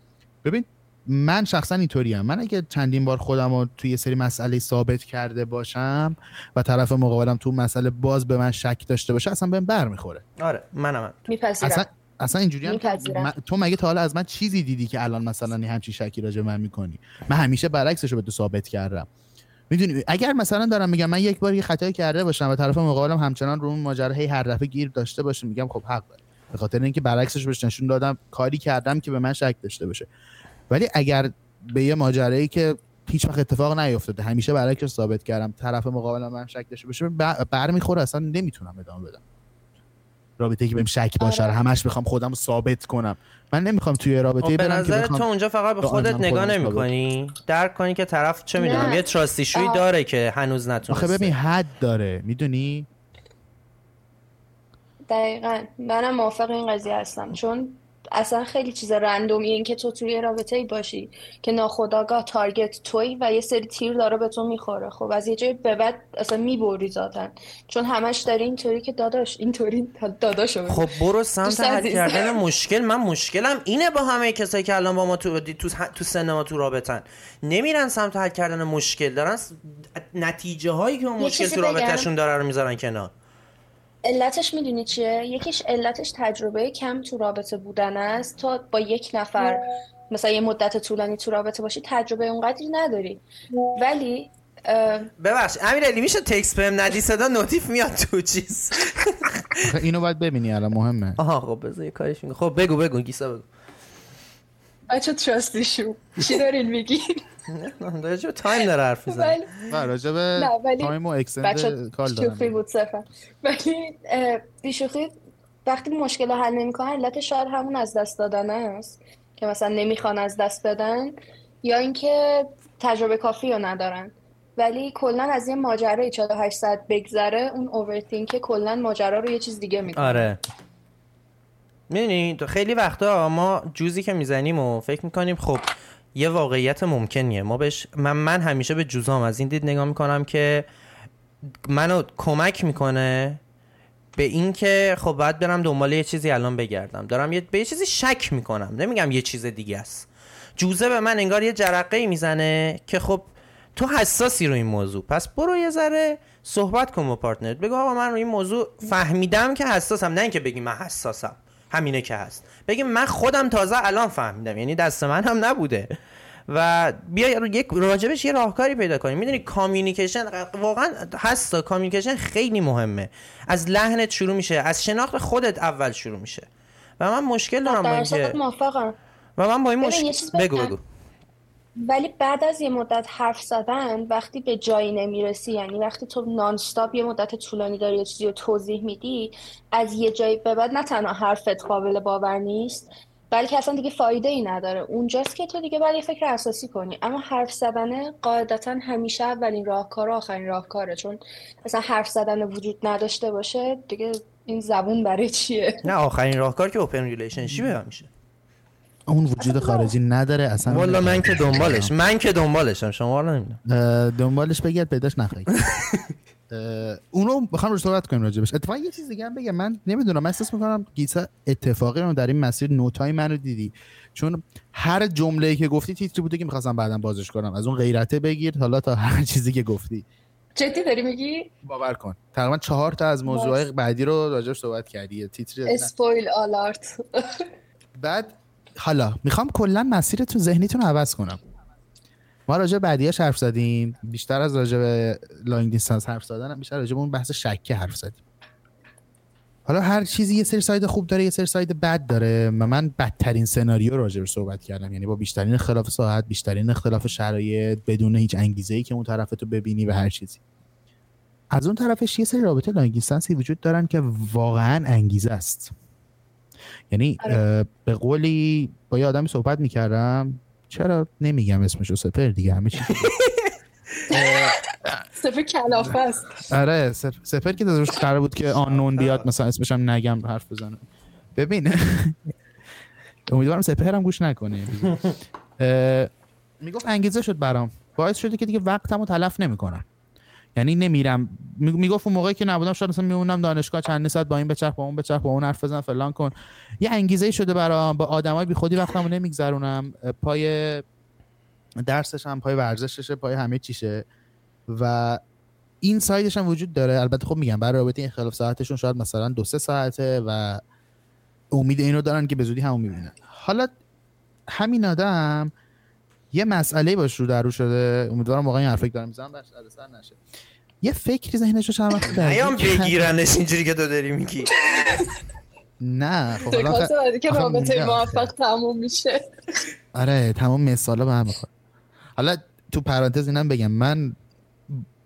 A: ببین من شخصا اینطوری هم. من اگه چندین بار خودم رو توی یه سری مسئله ثابت کرده باشم و طرف مقابلم تو مسئله باز به من شک داشته باشه اصلا بهم بر می‌خوره.
B: آره منم هم.
C: میپذیرم.
A: اصلا اصلا اینجوری هم. من- تو مگه تا حالا از من چیزی دیدی که الان مثلا همچین شکی راجع من می‌کنی؟ من همیشه برعکسش رو به تو ثابت کردم. می‌دونی اگر مثلا دارم میگم من یک بار یه خطایی کرده باشم و طرف مقابلم همچنان رو اون ماجرا هی هر دفعه گیر داشته باشه میگم خب حق داره. به خاطر اینکه برعکسش بهش نشون دادم کاری کردم که به من شک داشته باشه. ولی اگر به یه ماجرایی که هیچ وقت اتفاق نیفتاده همیشه برعکسش ثابت کردم طرف مقابلم من شک داشته باشه برمیخوره اصلا نمی‌تونم ادامه بدم. رابطه که بهم شک باشه
C: آره.
A: همش بخوام خودم رو ثابت کنم. من نمی‌خوام توی رابطه
B: خب به نظر تو اونجا فقط به خودت نگاه
A: خودم
B: نمی کنی درک کنی که طرف چه می‌دونم. یه تراستیشوی
C: آه.
B: داره که هنوز نتونسته.
A: آخه ببین حد داره. می‌دونی؟
C: دقیقا. منم موافق این قضیه هستم. چون اصلا خیلی چیز رندومیه این که تو توی رابطه ای باشی که ناخداگاه تارگت توی و یه سری تیر داره به تو می‌خوره خب از یه جای به بعد اصلا می‌بری ذاتن چون همش داری اینطوری که داداش اینطوری داداشو بگو.
B: خب برو سمت حل. کردن (laughs) مشکل من مشکلم اینه با همه کسایی که الان با ما تو تو, تو سن ما تو رابطن نمیرن سمت حل کردن مشکل دارن نتیجه هایی که اون مشکل تو؟ رابطهشون داره رو می‌ذارن کنار
C: علتش می‌دونی چیه؟ یکیش علتش تجربه کم تو رابطه بودن است. تا با یک نفر مثلا یه مدت طولانی تو رابطه باشی تجربه اونقدری نداری. ولی اه،
B: ببخش امیرعلی میشه تکس بهم ندی؟ صدا نوتیف میاد تو چیز.
A: اینو باید ببینی الان مهمه.
B: آها خب بذار یه کارش میگه خب بگو بگو گیسا بگو.
C: بچه تراستیشو چی دارین میگی؟
B: نه، داره چه تایم داره حرف می‌زنه.
A: و راجع به
C: نه،
A: تایم و اکسند کال
C: شوخی
A: دارم.
C: بود ولی بیشوخی وقتی مشکل رو حل نمی‌کنن علت شاید همون از دست دادن است. که مثلا نمی‌خوان از دست بدن یا اینکه تجربه کافی رو ندارن. ولی کلا از یه ماجرای 48 ساعت بگذره اون اوورثینک کلا ماجرا رو یه چیز دیگه می‌کنه.
B: آره. می‌دونی تو خیلی وقتا ما جوزی که می‌زنیم و فکر می‌کنیم خب یه واقعیت ممکنیه. ما بهش من, من همیشه به جوزام از این دید نگاه می‌کنم که منو کمک می‌کنه به این که خب باید برم دنبال یه چیزی الان بگردم. دارم یه به یه چیزی شک می‌کنم. نمیگم یه چیز دیگه است. جوزه به من انگار یه جرقه ای می‌زنه که خب تو حساسی رو این موضوع. پس برو یه ذره صحبت کن با پارتنرت. بگو آقا من رو این موضوع فهمیدم که حساسم. نه اینکه بگی من حساسم. همینه که هست. بگی من خودم تازه الان فهمیدم یعنی دست من هم نبوده. و بیا یک راجبش یه راهکاری پیدا کنیم می‌دونی communication واقعا هست communication خیلی مهمه. از لحنت شروع میشه از شناخت خودت اول شروع میشه. و من مشکل دارم با اینکه و من با این مشکل بگو. بگو.
C: ولی بعد از یه مدت حرف زدن وقتی به جایی نمی‌رسی یعنی وقتی تو nonstop یه مدت طولانی داری یه چیزی رو توضیح میدی از یه جایی به بعد نه تنها حرفت قابل باور نیست بلکه اصلا دیگه فایده ای نداره. اونجاست که تو دیگه باید یه فکر اساسی کنی. اما حرف زدن قاعدتا همیشه اولین راهکار آخرین راهکاره. چون اصلا حرف زدن وجود نداشته باشه دیگه این زبون برای چیه؟
B: نه آخرین راهکار که open relationship همیشه.
A: اون وجود خارجی نداره اصلا
B: والا من که دنبالش من که دنبالشم شما رو نمی‌دونم.
A: دنبالش بگرد پیداش نخواهی (laughs) اه، اونو بخوام روش صحبت کنیم راجبش. اتفاقا یه چیز دیگه هم بگم. من نمی‌دونم من احساس می‌کنم گیسا اتفاقی رو در این مسیر نوتای منو دیدی. چون هر جمله‌ای که گفتی تیتری بوده که می‌خواستم بعدا بازش کنم. از اون غیرته بگیر حالا تا هر چیزی که گفتی.
C: جدی داری میگی؟
A: باور کن. تقریبا چهار تا از موضوعهای بعدی رو راجعش صحبت کردی. تیتر
C: اسپویل آلارت.
A: بعد حالا می‌خوام کلا مسیر تو ذهنیتون عوض کنم. ما راجع بعدیاش حرف زدیم. بیشتر از راجع به لانگ دیستانس حرف زدن بیشتر راجع به اون بحث شکه حرف زدیم. حالا هر چیزی یه سری ساید خوب داره یه سری ساید بد داره. و من بدترین سناریو راجع به صحبت کردم. یعنی با بیشترین اختلاف ساعت بیشترین اختلاف شرایط بدون هیچ انگیزه ای که اون طرف تو ببینی و هر چیزی. از اون طرفش یه سری رابطه لانگ وجود دارن که واقعا انگیزه است. یعنی
C: آره.
A: به قولی با یه آدمی صحبت می‌کردم چرا نمیگم اسمشو سپر دیگه همه چی (laughs)
C: سپر کلافه است.
A: آره سپ- سپر که داداش قرار بود که آنون بیاد مثلا اسمش هم نگم حرف بزنه. ببین (laughs) امیدوارم سپر هم گوش نکنه. می‌گفت انگیزه شد برام. باعث شده که دیگه وقتمو تلف نمی‌کنم. یعنی نمیرم. می- می‌گفت اون موقعی که نبودم شاید مثلا میمونم دانشگاه چند ساعت با این بچرخ با اون بچرخ با اون حرف بزن فلان کن. یه انگیزه شده برام. با آدمای بی خودی وقتمو نمیگذرونم. پای درسش هم پای ورزششه پای همه چیشه. و این سایدش هم وجود داره. البته خب میگم برای رابطه این خلاف ساعتشون شاید مثلا دو سه ساعته و امید اینو دارن که به زودی همون می‌بینن. حالا همین آدم یه مسئله باش رو در رو شده. امیدوارم واقعا این حرفی دارم می‌زنم بهش سر نشه. یه فکری ذهنش رو چند وقت
B: نیام. بگیرنش اینجوری که تو داری میگی. (laughs)
A: نه خب حالا
C: که رابطه. موفق تموم میشه.
A: آره تمام مثالا به هم می‌خوره حالا تو پرانتز اینم بگم من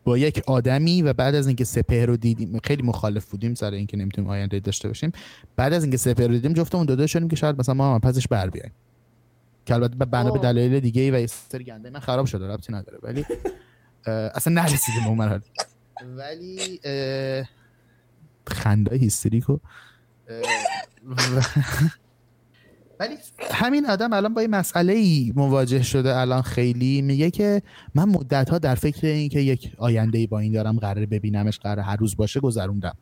A: با یک آدمی و بعد از اینکه سپهر رو دیدیم خیلی مخالف بودیم سر اینکه نمی‌تونیم آینده داشته باشیم. بعد از اینکه سپهر رو دیدیم جفتمون دو دو شدیم که شاید مثلا ما هم پسش بر بیایم که البته به بنا به. دلایل دیگه ای و سری گنده من خراب شده ربطی نداره. ولی اصلا نرسیدیم به اون مرحله. ولی خنده هیستریکو ولی همین آدم الان با یه مسئله ای مواجه شده الان خیلی. میگه که من مدت ها در فکر این که یک آینده ای با این دارم قرار ببینمش قرار هر روز باشه گذروندم.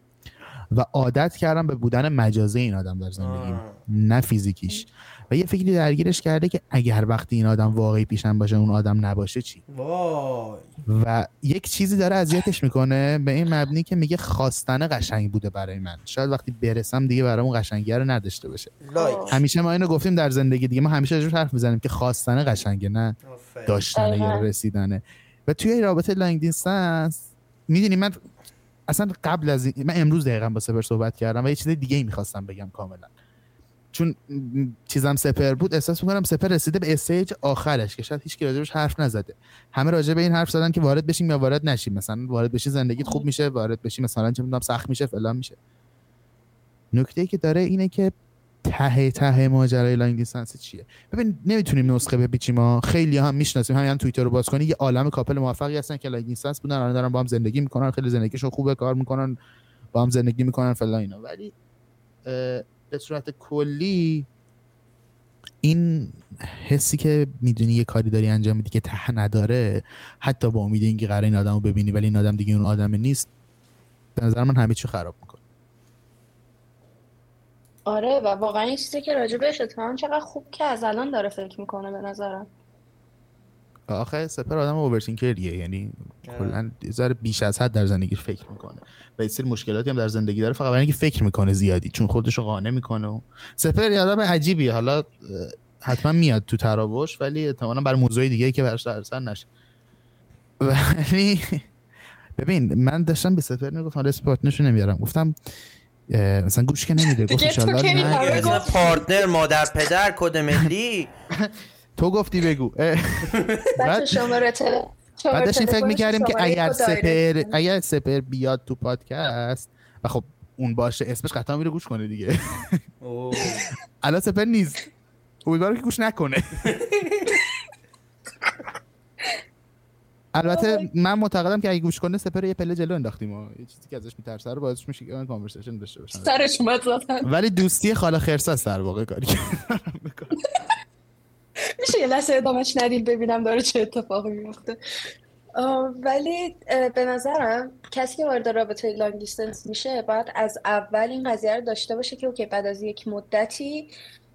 A: و عادت کردم به بودن مجازه این آدم در زندگیم
B: آه.
A: نه فیزیکیش. و یه فکری درگیرش کرده که اگر وقتی این آدم واقعی پیشم باشه اون آدم نباشه چی؟
B: وای.
A: و یک چیزی داره اذیتش می‌کنه به این مبنی که میگه خواستن قشنگ بوده برای من. شاید وقتی برسم دیگه برام قشنگی رو نداشته باشه.
B: like.
A: همیشه ما اینو گفتیم در زندگی دیگه. ما همیشه راجعش حرف می‌زنیم که خواستن قشنگه نه. داشتن یا. رسیدنه. و توی این رابطه long distance می‌دونی من اصلا قبل از این من امروز دقیقا با سپر صحبت کردم و یه چیز دیگه ای می‌خواستم بگم کاملا. چون چیزم سپر بود احساس می‌کنم سپر رسیده به stage آخرش که شاید هیچ کی راجبش حرف نزده. همه راجع به این حرف زدن که وارد بشیم یا وارد نشیم. مثلا وارد بشی زندگیت خوب میشه وارد بشی مثلا چه می‌دونم سخت میشه فلان میشه. نکته ای که داره اینه که ته ته ماجرای long distance چیه؟ ببین نمی‌تونیم نسخه بپیچیم ما خیلی هم می‌شناسیم. همین توییتر رو باز کنی یه عالم couple موفقی هستن که long distance بودن الان دارن با هم زندگی می‌کنن خیلی زندگیشون خوبه کار می‌کنن با هم زندگی می‌کنن فلان اینا. ولی به صورت کلی این حسی که می‌دونی یه کاری داری انجام میدی که ته نداره حتی با امید اینکه قرار این آدم ببینی ولی این آدم دیگه اون آدم نیست به نظر من همه چی خراب می‌کنه.
C: آره و واقعا این چیزی که راجع بهش اتفاقا چقدر خوب که از الان داره فکر می‌کنه به نظرم.
A: آخه سپر آدم اوورتینکریه یعنی
B: آره.
A: کلا ذره بیش از حد در زندگی فکر می‌کنه. و یه سری مشکلاتی هم در زندگی داره فقط برای اینکه فکر می‌کنه زیادی چون خودش رو قانع می‌کنه و سپر یه آدم عجیبیه حالا حتما میاد تو تراوش ولی احتمالاً برای موضوع دیگه که براش درسن نشه. ولی (laughs) ببین من داشتم به سپر می‌گفتم رس پارتنرشو نمیارم. گفتم مثلا گوش که نمیده گفت
C: این گفت.
B: پارتنر مادر پدر کد ملی. (laughs)
A: تو گفتی بگو. (laughs) بعد-
C: شماره تل شماره
A: بعد داشتیم فکر می‌کردیم که اگر سپر. اگر سپر بیاد تو پادکست و خب اون باشه اسمش قطعا میره گوش کنه دیگه. (laughs) الان سپر نیست. امیدوارم که گوش نکنه. البته من معتقدم که اگه گوش کنه سپر یه پله جلو انداختیم و یه چیزی که ازش میترسه رو باعث میشه که من کانورسیشن داشته باشم
C: سرش اومد زدن.
A: ولی دوستی خاله خرساست در واقع کاری (laughs)
C: میشه یه لحظه ادامهش ندیم ببینم داره چه اتفاقی میفته ولی به نظرم کسی که وارد رابطه long distance میشه باید از اول این قضیه رو داشته باشه که okay بعد از یک مدتی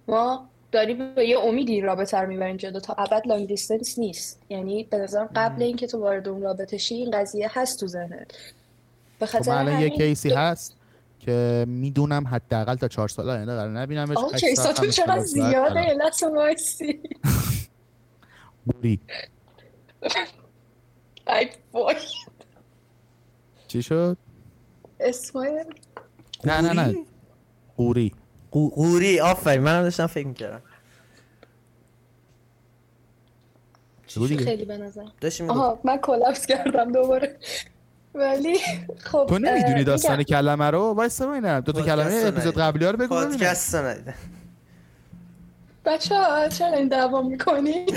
C: ما داری به یه امیدی رابطه رو می‌برین جلو تا ابد long distance نیست. یعنی به نظرم قبل اینکه تو وارد اون رابطه شی این قضیه هست تو ذهنت. به
A: خب
C: خاطر
A: الان یه
C: case
A: ی هست که می‌دونم حداقل تا چهار سال آینده قرار نبینمش.
C: آه case
A: اتون
C: چقدر زیاده؟ لحظه وایسی.
A: بوری. (laughs) چی شد؟
C: اسمای
A: نه نه نه. قوری
B: قو- قوری آفرین منم داشتم فکر می‌کردم.
C: خیلی به نظر آها من کلاپس کردم دوباره. ولی خب
A: تو نمی‌دونی داستان. کلمه رو؟ وایسا ببینم. دو تا کلمه اپیزود. قبلی ها رو بگو ببینم.
B: پادکست رو ندیدم.
C: بچه ها چرا این دعوا می‌کنی؟ (laughs)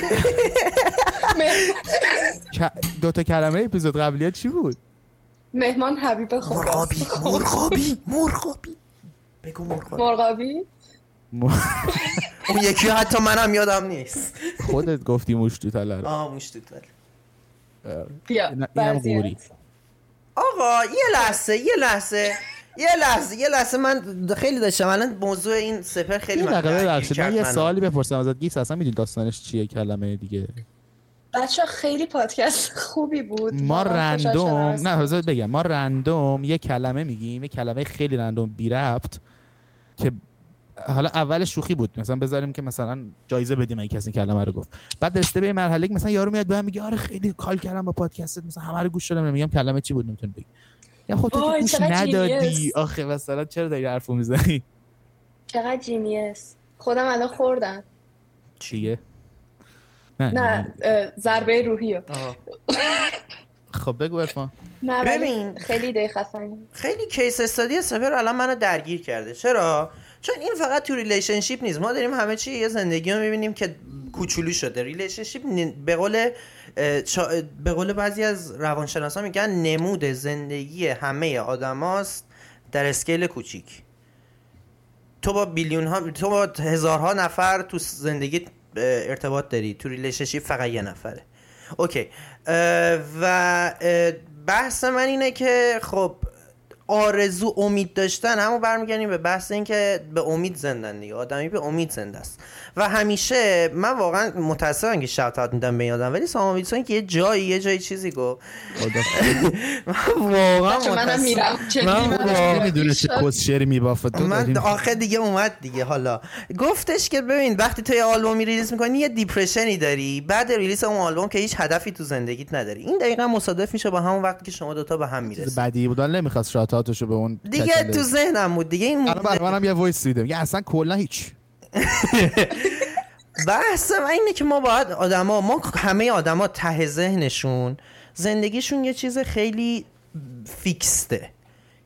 A: دو تا کلمه اپیزود قبلی ها چی بود؟
C: مهمان حبیب خود
B: مرغابی مرغابی مرغابی. بگو مرغابی؟
C: مرغابی
B: اون یکی حتی منم یادم نیست.
A: خودت گفتی موش تو تله رو.
B: آه موش
A: این- اینم. قوری
B: آقا یه لحظه یه لحظه یه لحظه یه لحظه. من خیلی داشتم. الان موضوع این سپر خیلی
A: یه
B: من
A: یه. سوالی بپرسم ازت. گیس اصلا می‌دونی داستانش چیه؟ کلمه دیگه.
C: بچه خیلی پادکست خوبی بود.
A: ما رندوم نه بذار بگم. ما رندوم یه کلمه میگیم یه کلمه خیلی رندوم بی ربط که حالا اول شوخی بود. مثلا بذاریم که مثلا جایزه بدیم اگه کسی کلمه رو گفت. بعد رسیده به مرحله که مثلا یارو میاد به من میگه آره خیلی کال کردم با پادکستت مثلا همه رو گوش دادم میگم کلمه چی بود نمی‌تونی بگی. یا خودت گوش ندادی. آخه مثلا چرا داری حرفو می‌زنی؟
C: چقدر genius خودم الان خوردم.
A: چیه؟ نه
C: ضربه روحی.
A: خب بگو عرفان.
C: نه
B: ببین.
C: خیلی ایده خفنی
B: خیلی case study سپهر الان منو درگیر کرده. چرا؟ چون این فقط تو relationship نیست. ما داریم همه چی یه زندگی رو می‌بینیم که کوچولو شده. relationship به قول به قول بعضی از روانشناسا میگن نمود زندگی همه آدماست در scale کوچیک. تو با billion ها تو با هزارها نفر تو زندگی ارتباط داری تو relationship فقط یه نفره. okay. و بحث من اینه که خب آرزو امید داشتن همون برمیگردیم به بحث این که به امید زنده‌ان دیگه. آدمی به امید زنده است. و همیشه من واقعا متاسفم که shout-out میدم به این آدم ولی سامان ویلسون که یه جایی یه جایی چیزی گفت. (laughs) من واقعا متاسفم. من.
A: نمی‌دونه چه
C: شاید-
A: کس شعری میبافت
B: من. آخه دیگه اومد دیگه حالا. گفتش که ببین وقتی تو یه آلبومی release می‌کنی یه depression ی داری. بعد release اون آلبوم که هیچ هدفی تو زندگیت نداری. این دقیقا مصادف میشه با همون وقتی که شما دوتا به هم می‌رسید
A: بدی بود. ولی نمی‌خواست shout-out شو به اون
B: دیگه. تو ذهنم بود دیگه این
A: الان برای منم یه voice دیدم یه اصلا کلا هیچ.
B: بحث من اینه که ما باید آدما ما همه آدما ته ذهنشون زندگیشون یه چیز خیلی فیکسته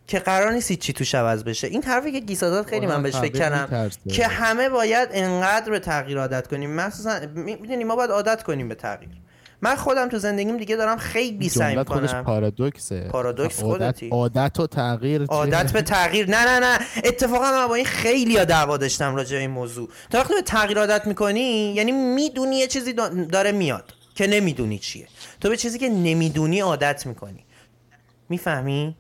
B: که قرار نیست چی توش عوض بشه. این حرفی که گیسادات خیلی من بهش فکر
A: تغییر
B: کردم. که همه باید انقدر به تغییر عادت کنیم. مخصوصا می‌دونی ما باید عادت کنیم به تغییر. من خودم تو زندگیم دیگه دارم خیلی سعی
A: جملت خودش
B: می‌کنم.
A: پارادوکسه.
B: پارادوکس خودتی.
A: عادت و تغییر
B: عادت به تغییر. نه نه نه. اتفاقا من با این خیلی دعوا داشتم راجع به این موضوع. تا وقتی به تغییر عادت می‌کنی یعنی می‌دونی یه چیزی دا- داره میاد که نمی‌دونی چیه. تو به چیزی که نمی‌دونی عادت می‌کنی. می‌فهمی؟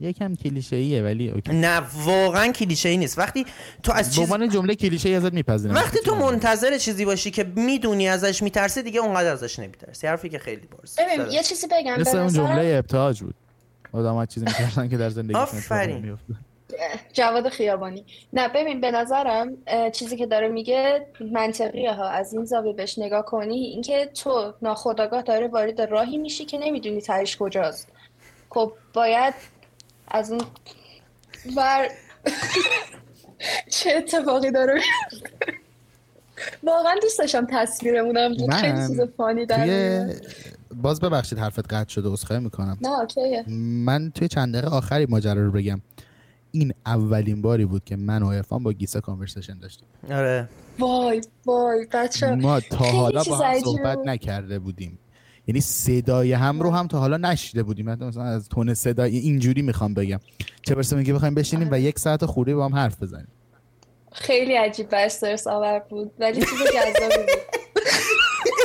A: یکم کلیشه ایه ولی اوکی.
B: نه واقعا کلیشه ای نیست. وقتی تو از چیز
A: عنوان جمله کلیشه ای ازت میپذیرم.
B: وقتی تو منتظر چیزی باشی که می‌دونی ازش میترسی دیگه اونقدر ازش نمیترسی. حرفی که خیلی بارز
C: ببین یه چیزی بگم.
A: مثل اون جمله ابتهاج بود. آدم ها چیزی می‌کردن که در زندگی
B: آفرین.
C: جواد خیابانی. نه ببین به نظرم چیزی که داره میگه منطقیه ها از این زاویه بهش نگاه کنی اینکه تو ناخودآگاه داره وارد راهی میشی که نمی‌دونی تهش کجاست. خب باید از اون ور (laughs) چه اتفاقی داره؟ واقعا دوست داشتم تصویرمونم بود. خیلی
A: من
C: چیز فانی در.
A: باز ببخشید حرفت قطع شده عذرخواهی می‌کنم.
C: نه اوکیه.
A: من توی چند دقیقه آخری ماجرا رو بگم. این اولین باری بود که من و عرفان با گیسا کانورسیشن داشتیم.
B: آره.
C: وای وای بچه
A: ما تا حالا
C: چیز
A: با هم صحبت. نکرده بودیم. یعنی صدای هم رو هم تا حالا نشیده بودیم. مثلا از تون صدای اینجوری می‌خوام بگم. چه برسه میگه بخوایم بشینیم و یک ساعت خوری با هم حرف بزنیم.
C: خیلی عجیب و استرس آور بود ولی چیز جذابی بود.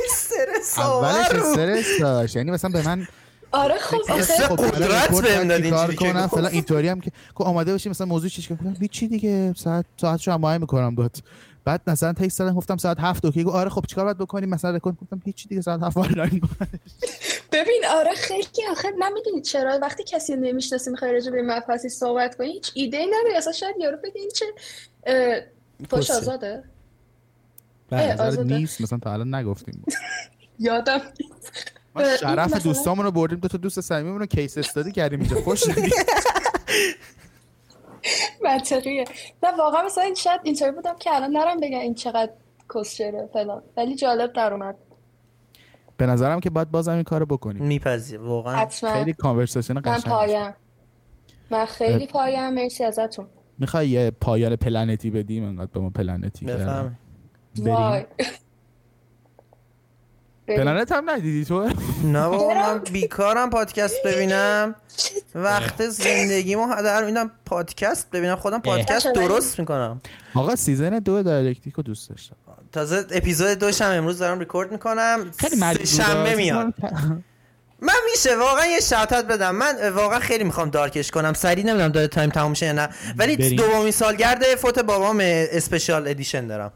B: استرس
A: اولش
B: آور بود.
A: استرس داشت. یعنی مثلا به من
C: آره خب
B: حس
C: آخه
B: قدرت بهم
A: باید
B: دادی
A: چیکار
B: اینجوری که
A: کنم. فلان اینطوری هم که که آماده باشی مثلا موضوع چیش که هیچی دیگه ساعت ساعتشو هم مهم می‌کنم بات بعد مثلا تکست دادم گفتم ساعت هفت اوکی گفت آره خب چیکار باید بکنیم؟ مثلا رکورد گفتم هیچی دیگه ساعت هفت آنلاین.
C: ببین آره خیلی آخه نمی‌دونی چرا. وقتی کسی رو نمی‌شناسی می‌خوای راجع به مبحثی صحبت کنی هیچ ایده ای نداری. اصلا شاید یارو بگه این چه
A: پسه.
C: آزاده. آزاده.
A: نیست؟ مثلا تا الان نگفتیم. (laughs)
C: یادم.
A: ما شرف دوستامون رو بردیم دو تا دوست صمیممون رو کیس استادی کردیم اینجا. خوش (laughs)
C: منطقیه. نه واقعا مثلا این شاید اینطوری بودم که الان نرم بگم این چقدر کسچره فلان. ولی جالب در اومد.
A: به نظرم که باید بازم این کارو بکنیم.
B: میپذیر واقعا
A: خیلی کانورسیشن
C: من
A: قشنگ.
C: پایم. من خیلی پایم. مرسی ازتون.
A: می‌خوای یه پایان پلنتی بدیم؟ انقدر به ما پلنتی
B: بفهم
A: بریم. پلنت هم ندیدی تو؟
B: نه بابا من بیکارم پادکست ببینم. وقت زندگیمو در میدم پادکست ببینم. خودم پادکست. درست می‌کنم.
A: آقا سیزن دو دایرکتیک رو دوست داشتم.
B: تازه اپیزود دوشم امروز دارم ریکورد می‌کنم.
A: خیلی
B: شنبه میاد. من میشه واقعا یه شاتات بدم. من واقعا خیلی می‌خوام دارکش کنم. سری نمی‌دونم داره تایم تموم شه یا نه. ولی. دومین سالگرد فوت بابام اسپشیال ادیشن دارم.